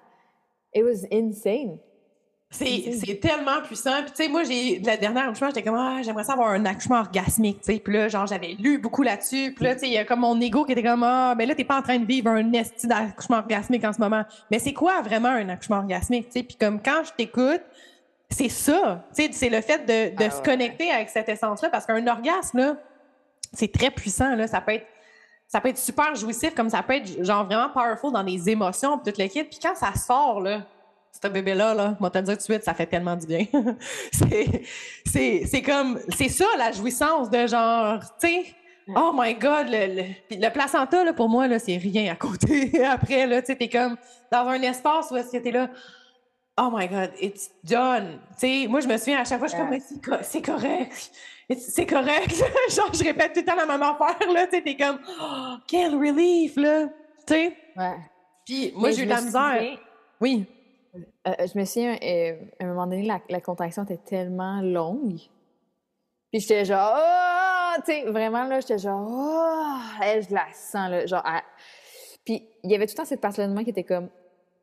It was insane. C'est tellement puissant. Puis, tu sais, moi, j'ai, la dernière accouchement, j'étais comme, ah, j'aimerais ça avoir un accouchement orgasmique, tu sais. Puis là, genre, j'avais lu beaucoup là-dessus. Puis là, tu sais, il y a comme mon ego qui était comme, ah, ben là, t'es pas en train de vivre un esti d'accouchement orgasmique en ce moment. Mais c'est quoi vraiment un accouchement orgasmique, tu sais? Puis comme quand je t'écoute, c'est ça. C'est le fait de, de ah se connecter avec cette essence-là. Parce qu'un orgasme, c'est très puissant, là. Ça peut être ça peut être super jouissif, comme ça peut être genre vraiment powerful dans les émotions, puis tout le kit. Puis quand ça sort, là, ce bébé-là, là, moi, te dire tout de suite, ça fait tellement du bien. c'est comme, c'est ça, la jouissance de genre, tu sais, oh my God, le, le, placenta, là, pour moi, là, c'est rien à côté. Après, là, tu sais, t'es comme dans un espace où est-ce que t'es là, oh my God, it's done. Moi, je me souviens, à chaque fois, je suis comme, c'est correct. C'est correct. genre, je répète tout le temps la même affaire, là, t'es comme, oh, quel relief, là, tu sais? Ouais. Puis moi, j'ai eu de la misère. Oui. Euh, je me souviens, euh, à un moment donné, la, contraction était tellement longue. Puis j'étais genre, oh! Tu sais, vraiment, là, j'étais genre, oh! je la sens, là. Genre, Puis il y avait tout le temps cette partie-là de moi qui était comme,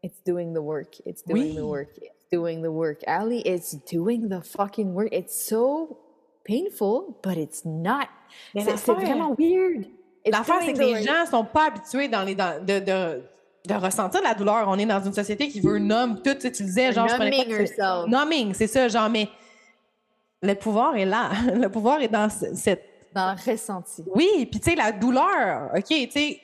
it's doing the work, it's doing the work, it's doing the work. Ali, it's doing the fucking work. It's so painful, but it's not. C'est vraiment weird. L'affaire, c'est que les gens sont pas habitués dans les, dans, de, de de ressentir la douleur. On est dans une société qui veut nommer tout. Tu, disais, genre, numbing yourself. Numbing, c'est ça, genre, mais le pouvoir est là. Le pouvoir est dans cette. Dans le ressenti. Oui, puis tu sais, la douleur, OK, tu sais,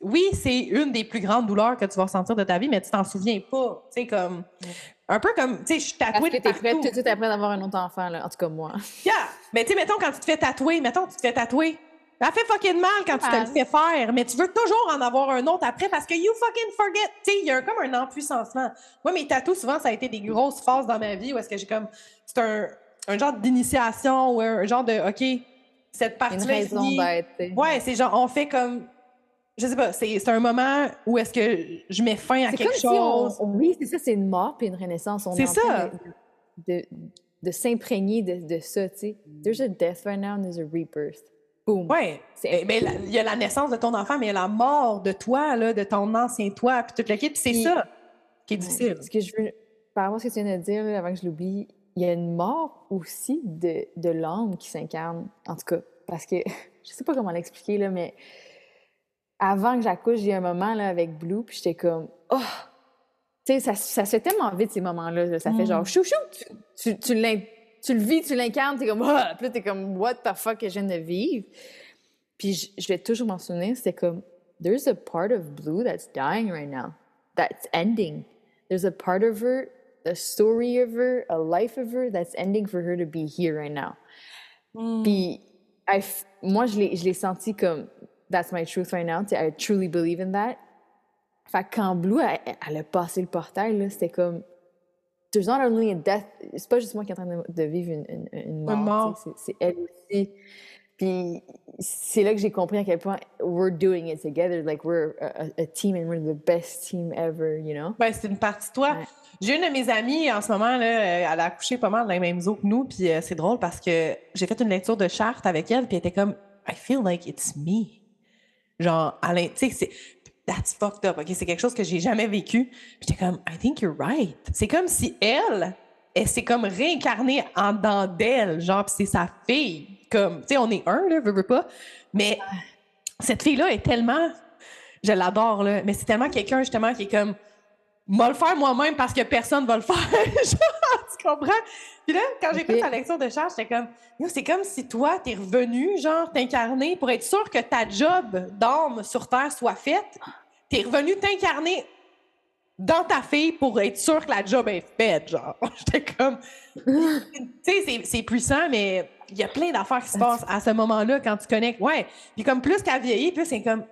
oui, c'est une des plus grandes douleurs que tu vas ressentir de ta vie, mais tu t'en souviens pas. Tu sais, comme. Un peu comme, tu sais, je suis tatouée. Parce que t'es prête tout de suite après d'avoir un autre enfant, là. En tout cas, moi. Yeah! Mais tu sais, mettons, quand tu te fais tatouer, mettons, tu te fais tatouer ça fait fucking mal quand tu te le fais faire, mais tu veux toujours en avoir un autre après parce que you fucking forget. Tu sais, il y a comme un empuissancement. Moi, mes tatous, souvent, ça a été des grosses phases dans ma vie où est-ce que j'ai comme. C'est un, un, genre d'initiation ou un genre de. OK, cette partie-là. Une raison d'être. Ouais, c'est genre, on fait comme. Je sais pas, c'est un moment où est-ce que je mets fin à quelque chose. oui, c'est ça, c'est une mort puis une renaissance. C'est ça. De, de, s'imprégner de, de, ça, tu sais. There's a death right now and there's a rebirth. Oui. Mais il y a la naissance de ton enfant, mais il y a la mort de toi, là, de ton ancien toi, puis toute l'équipe. c'est ça qui est difficile. Ce que je veux, par rapport à ce que tu viens de dire, avant que je l'oublie, il y a une mort aussi de, de l'âme qui s'incarne, en tout cas. Parce que, je sais pas comment l'expliquer, là, mais avant que j'accouche, j'ai un moment là, avec Blue, puis j'étais comme, oh! Tu sais, ça, ça, se fait tellement vite, ces moments-là. Ça fait genre, mm. chou, chou! Tu, tu, tu tu le vis, tu l'incarnes, t'es comme, ah! Puis là, t'es comme, what the fuck que je viens de vivre? Puis je, vais toujours m'en souvenir, c'était comme, there's a part of Blue that's dying right now, that's ending. There's a part of her, a story of her, a life of her that's ending for her to be here right now. Mm. Puis I, moi, je l'ai senti comme, that's my truth right now. I truly believe in that. Fait que quand Blue, elle, elle a passé le portail, c'était comme, there's not only a death, c'est pas juste moi qui est en train de, vivre une, une, mort, c'est elle aussi. Puis c'est là que j'ai compris à quel point we're doing it together, like we're a, team and we're the best team ever, you know? Ben, c'est une partie de toi. J'ai une de mes amies en ce moment, là, elle a accouché pas mal dans les mêmes eaux que nous, puis euh, c'est drôle parce que j'ai fait une lecture de charte avec elle, puis elle était comme, I feel like it's me. Genre, tu sais, that's fucked up. OK, c'est quelque chose que j'ai jamais vécu. J'étais comme, I think you're right. C'est comme si elle, elle s'est comme réincarnée en dedans d'elle. Genre, c'est sa fille. Comme, tu sais, on est un, là, veux, veux pas. Mais cette fille-là est tellement, je l'adore, là, mais c'est tellement quelqu'un, justement, qui est comme, moi le faire moi-même parce que personne va le faire. tu comprends? Puis là, quand j'ai fait ta lecture de charge, j'étais comme, c'est comme si toi, t'es revenu, genre, t'incarner pour être sûr que ta job d'âme sur Terre soit faite. T'es revenu t'incarner dans ta fille pour être sûr que la job est faite, genre. J'étais comme... tu sais, c'est puissant, mais il y a plein d'affaires qui se passent à ce moment-là quand tu connectes. Ouais. Puis comme plus qu'à vieillir, plus c'est comme...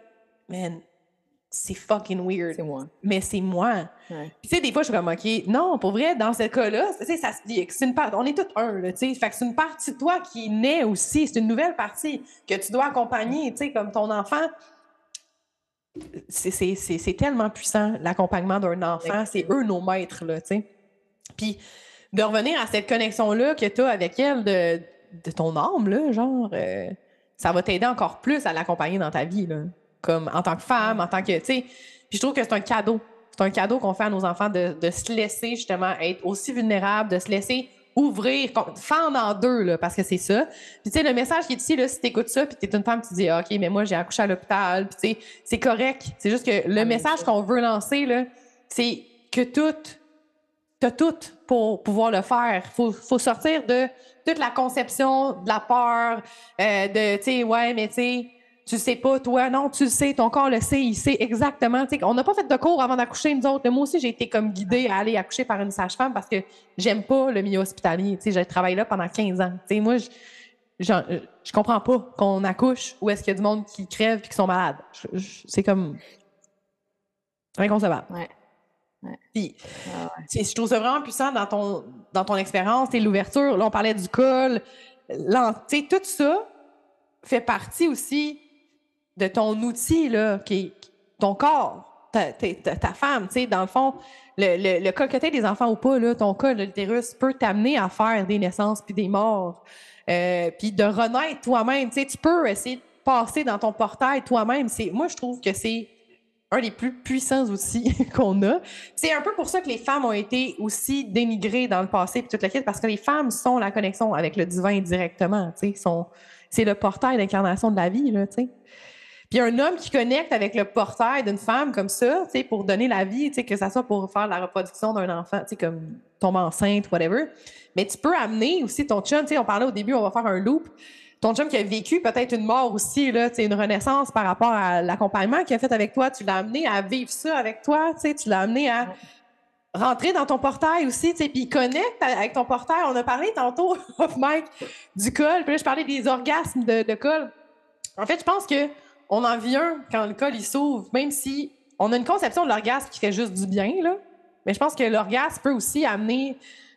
Man, c'est fucking weird. C'est moi. Mais c'est moi. Puis tu sais, des fois, je suis comme, OK, non, pour vrai, dans ce cas-là, tu sais, ça se dit, c'est une part, on est tous un, tu sais. Fait que c'est une partie de toi qui naît aussi. C'est une nouvelle partie que tu dois accompagner, tu sais, comme ton enfant. c'est tellement puissant, l'accompagnement d'un enfant. C'est eux nos maîtres, là, tu sais. Puis de revenir à cette connexion-là que tu as avec elle de, de, ton âme, là, genre, euh, ça va t'aider encore plus à l'accompagner dans ta vie, là. Comme en tant que femme, en tant que, tu sais. Puis je trouve que c'est un cadeau. C'est un cadeau qu'on fait à nos enfants de, de se laisser, justement, être aussi vulnérable, de se laisser ouvrir, fendre en deux, là, parce que c'est ça. Puis, tu sais, le message qui est ici, là, si t'écoutes ça, puis t'es une femme, tu dis, OK, mais moi, j'ai accouché à l'hôpital, puis, tu sais, c'est correct. C'est juste que le message qu'on veut lancer, là, c'est que tout, t'as tout pour pouvoir le faire. Faut, faut sortir de toute la conception, de la peur, euh, de, tu sais, ouais, mais tu sais, tu sais pas, toi, non, tu le sais, ton corps le sait, il sait exactement. on n'a pas fait de cours avant d'accoucher, nous autres. Moi aussi, j'ai été comme guidée à aller accoucher par une sage-femme parce que j'aime pas le milieu hospitalier. J'ai travaillé là pendant 15 ans. moi, je, je, comprends pas qu'on accouche ou est-ce qu'il y a du monde qui crève et qui sont malades. C'est comme inconcevable. Ouais. Puis, je trouve ça vraiment puissant dans ton, dans ton expérience, l'ouverture. Là, on parlait du col. Tout ça fait partie aussi de ton outil, là, qui ton corps, ta, ta, femme, tu sais, dans le fond, le, le, des enfants ou pas, là, ton cas, l'utérus, peut t'amener à faire des naissances puis des morts, euh, puis de renaître toi-même, tu sais, tu peux essayer de passer dans ton portail toi-même. Moi, je trouve que c'est un des plus puissants outils qu'on a. C'est un peu pour ça que les femmes ont été aussi dénigrées dans le passé puis toute la quête, parce que les femmes sont la connexion avec le divin directement, tu sais, c'est le portail d'incarnation de la vie, tu sais. Puis un homme qui connecte avec le portail d'une femme comme ça, tu sais, pour donner la vie, tu sais, que ça soit pour faire la reproduction d'un enfant, tu sais, comme tomber enceinte, whatever. Mais tu peux amener aussi ton chum, tu sais, on parlait au début, on va faire un loop. Ton chum qui a vécu peut-être une mort aussi, là, tu sais, une renaissance par rapport à l'accompagnement qu'il a fait avec toi, tu l'as amené à vivre ça avec toi, tu sais, tu l'as amené à rentrer dans ton portail aussi, tu sais, puis connecte avec ton portail. On a parlé tantôt, off mic, du col, puis là, je parlais des orgasmes de, de col. En fait, je pense que on en vient quand le col il s'ouvre, même si on a une conception de l'orgasme qui fait juste du bien. Mais je pense que l'orgasme peut aussi amener,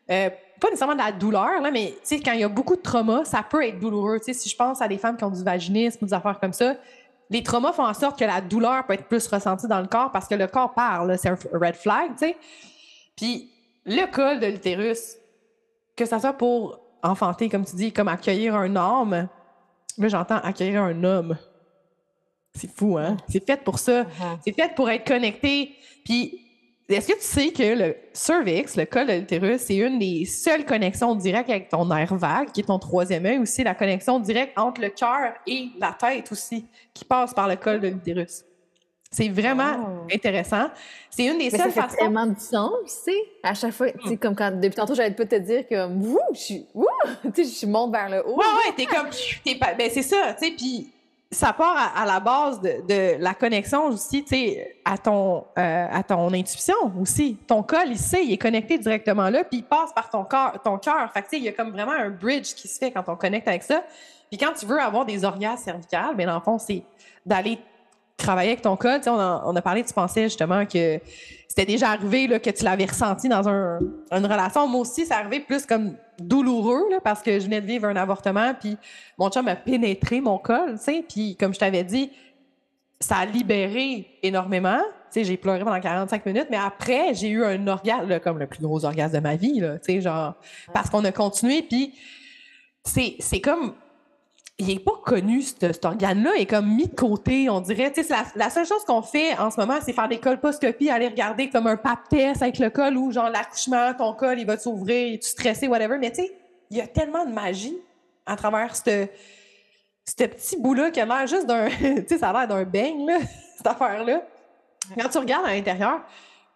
euh, pas nécessairement de la douleur, là, mais quand il y a beaucoup de traumas, ça peut être douloureux. si je pense à des femmes qui ont du vaginisme ou des affaires comme ça, les traumas font en sorte que la douleur peut être plus ressentie dans le corps parce que le corps parle. C'est un red flag, tu. Puis le col de l'utérus, que ça soit pour enfanter, comme tu dis, comme accueillir un homme, là j'entends accueillir un homme. C'est fou, hein? C'est fait pour ça. Uh-huh. C'est fait pour être connecté. Puis, est-ce que tu sais que le cervix, le col de l'utérus, c'est une des seules connexions directes avec ton nerf vague, qui est ton troisième œil aussi, la connexion directe entre le cœur et la tête aussi, qui passe par le col de l'utérus. C'est vraiment intéressant. C'est une des seules ça fait vraiment du sens, tu sais. À chaque fois, tu sais, comme quand, depuis tantôt, j'arrête pas de te dire que, wouh, je suis, wouh, tu sais, je monte vers le haut. Ouais, ouais, t'es comme, t'es pas, ben c'est ça, tu sais, puis ça part à, la base de, de, la connexion aussi, tu sais, à ton, euh, à ton intuition aussi. Ton col, il sait, il est connecté directement là, puis il passe par ton cœur, ton cœur. Fait tu sais, il y a comme vraiment un bridge qui se fait quand on connecte avec ça. Puis quand tu veux avoir des orgasmes cervicales, bien, dans le fond, c'est d'aller travailler avec ton on, a, on a parlé, tu pensais justement que c'était déjà arrivé là, que tu l'avais ressenti dans un, une relation. Moi aussi, c'est arrivé plus comme douloureux là, parce que je venais de vivre un avortement, puis mon chum a pénétré mon col, puis comme je t'avais dit, ça a libéré énormément. J'ai pleuré pendant 45 minutes, mais après, j'ai eu un orgasme, comme le plus gros orgasme de ma vie, là, genre, parce qu'on a continué, puis c'est comme il n'est pas connu, cet, organe-là, il est comme mis de côté, on dirait. La, la, seule chose qu'on fait en ce moment, c'est faire des colposcopies, aller regarder comme un pap test avec le col ou genre l'accouchement, ton col, il va s'ouvrir, tu stressé, whatever. Mais tu sais, il y a tellement de magie à travers ce petit bout-là qui a l'air juste d'un. tu sais, ça a l'air d'un beigne, là, cette affaire-là. Quand tu regardes à l'intérieur,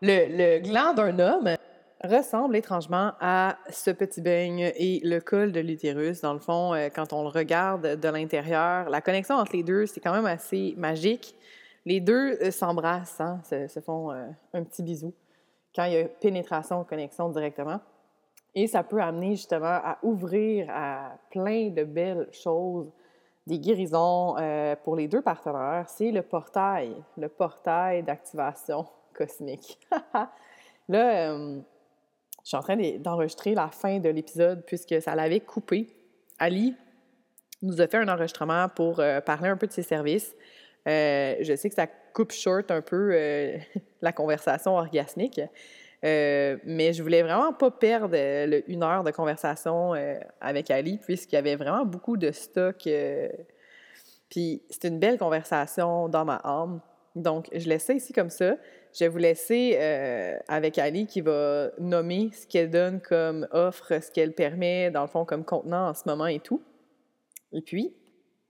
le, le gland d'un homme, ressemble étrangement à ce petit beigne et le col de l'utérus. Dans le fond, euh, quand on le regarde de l'intérieur, la connexion entre les deux, c'est quand même assez magique. Les deux euh, s'embrassent, hein, se, font euh, un petit bisou quand il y a pénétration, connexion directement. Et ça peut amener justement à ouvrir à plein de belles choses, des guérisons pour les deux partenaires. C'est le portail, le portail d'activation cosmique. Là, je suis en train d'enregistrer la fin de l'épisode puisque ça l'avait coupé. Ali nous a fait un enregistrement pour euh, parler un peu de ses services. je sais que ça coupe short un peu la conversation orgasmique, mais je voulais vraiment pas perdre une heure de conversation avec Ali, puisqu'il y avait vraiment beaucoup de stock. puis c'était une belle conversation dans ma âme. Donc, je laisse ça ici comme ça. Je vais vous laisser euh, avec Ali qui va nommer ce qu'elle donne comme offre, ce qu'elle permet, dans le fond, comme contenant en ce moment et tout. Et puis,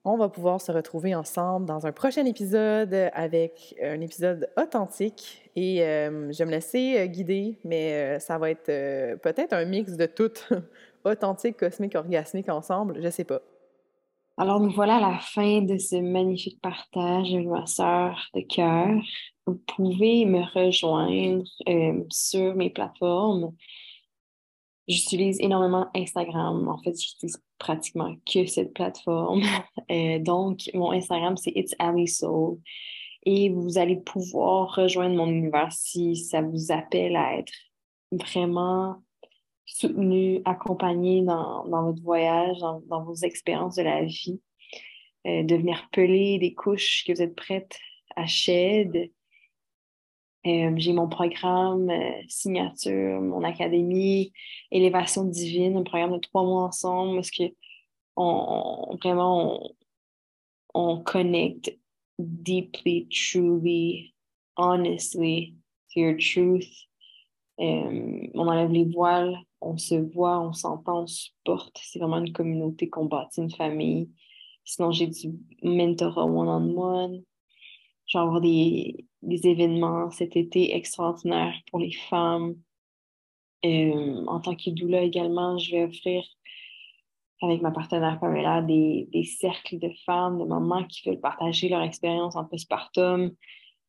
on va pouvoir se retrouver ensemble dans un prochain épisode avec un épisode authentique. Et euh, je vais me laisser euh, guider, mais ça va être peut-être un mix de tout, authentique, cosmique, orgasmique ensemble, je sais pas. Alors nous voilà à la fin de ce magnifique partage ma sœur de cœur. Vous pouvez me rejoindre euh, sur mes plateformes. J'utilise énormément Instagram. En fait, j'utilise pratiquement que cette plateforme. Euh, donc, mon Instagram, c'est It's Ali Soul. Et vous allez pouvoir rejoindre mon univers si ça vous appelle à être vraiment soutenu, accompagné dans, votre voyage, dans, dans, vos expériences de la vie, euh, de venir peler des couches que vous êtes prête à shed. Euh, j'ai mon programme euh, signature, mon académie, élévation divine, un programme de trois mois ensemble parce que on, vraiment on, on connecte deeply, truly, honestly to your truth. on enlève les voiles, on se voit, on s'entend, on supporte. C'est vraiment une communauté qu'on bâtit, une famille. Sinon, j'ai du mentorat one-on-one. Je vais avoir des, événements cet été extraordinaires pour les femmes. Euh, en tant que doula également, je vais offrir avec ma partenaire Pamela des, des cercles de femmes, de mamans qui veulent partager leur expérience en postpartum,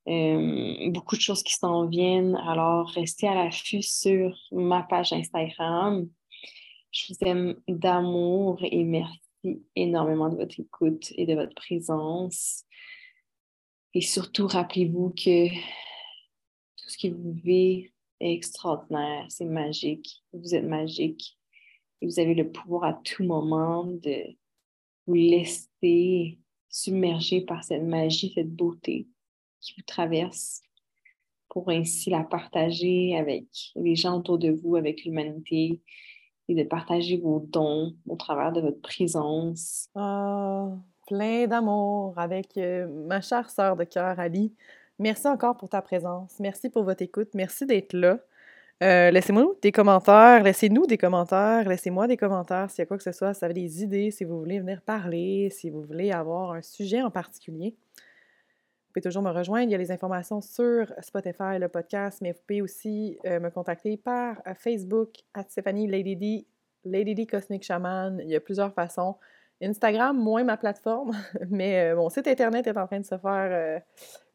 euh, beaucoup de choses qui s'en viennent. Alors, restez à l'affût sur ma page Instagram. Je vous aime d'amour et merci énormément de votre écoute et de votre présence. Et surtout, rappelez-vous que tout ce que vous vivez est extraordinaire, c'est magique. Vous êtes magique. Et vous avez le pouvoir à tout moment de vous laisser submerger par cette magie, cette beauté qui vous traverse pour ainsi la partager avec les gens autour de vous, avec l'humanité et de partager vos dons au travers de votre présence. Ah, plein d'amour avec euh, ma chère sœur de cœur, Ali. Merci encore pour ta présence. Merci pour votre écoute. Merci d'être là. Euh, laissez-moi des commentaires, laissez-nous des commentaires, laissez-moi des commentaires s'il y a quoi que ce soit, si vous avez des idées, si vous voulez venir parler, si vous voulez avoir un sujet en particulier pouvez toujours me rejoindre. Il y a les informations sur Spotify, le podcast, mais vous pouvez aussi euh, me contacter par Facebook, à Stéphanie Lady D Cosmic Shaman. Il y a plusieurs façons. Instagram, moins ma plateforme, mais euh, mon site Internet est en train de se faire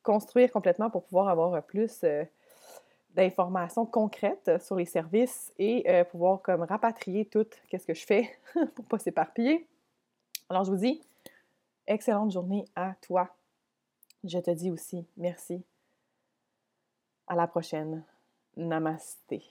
construire complètement pour pouvoir avoir plus d'informations concrètes sur les services et pouvoir comme rapatrier tout qu'est-ce que je fais pour pas s'éparpiller. Alors, je vous dis, excellente journée à toi. Je te dis aussi merci. À la prochaine. Namasté.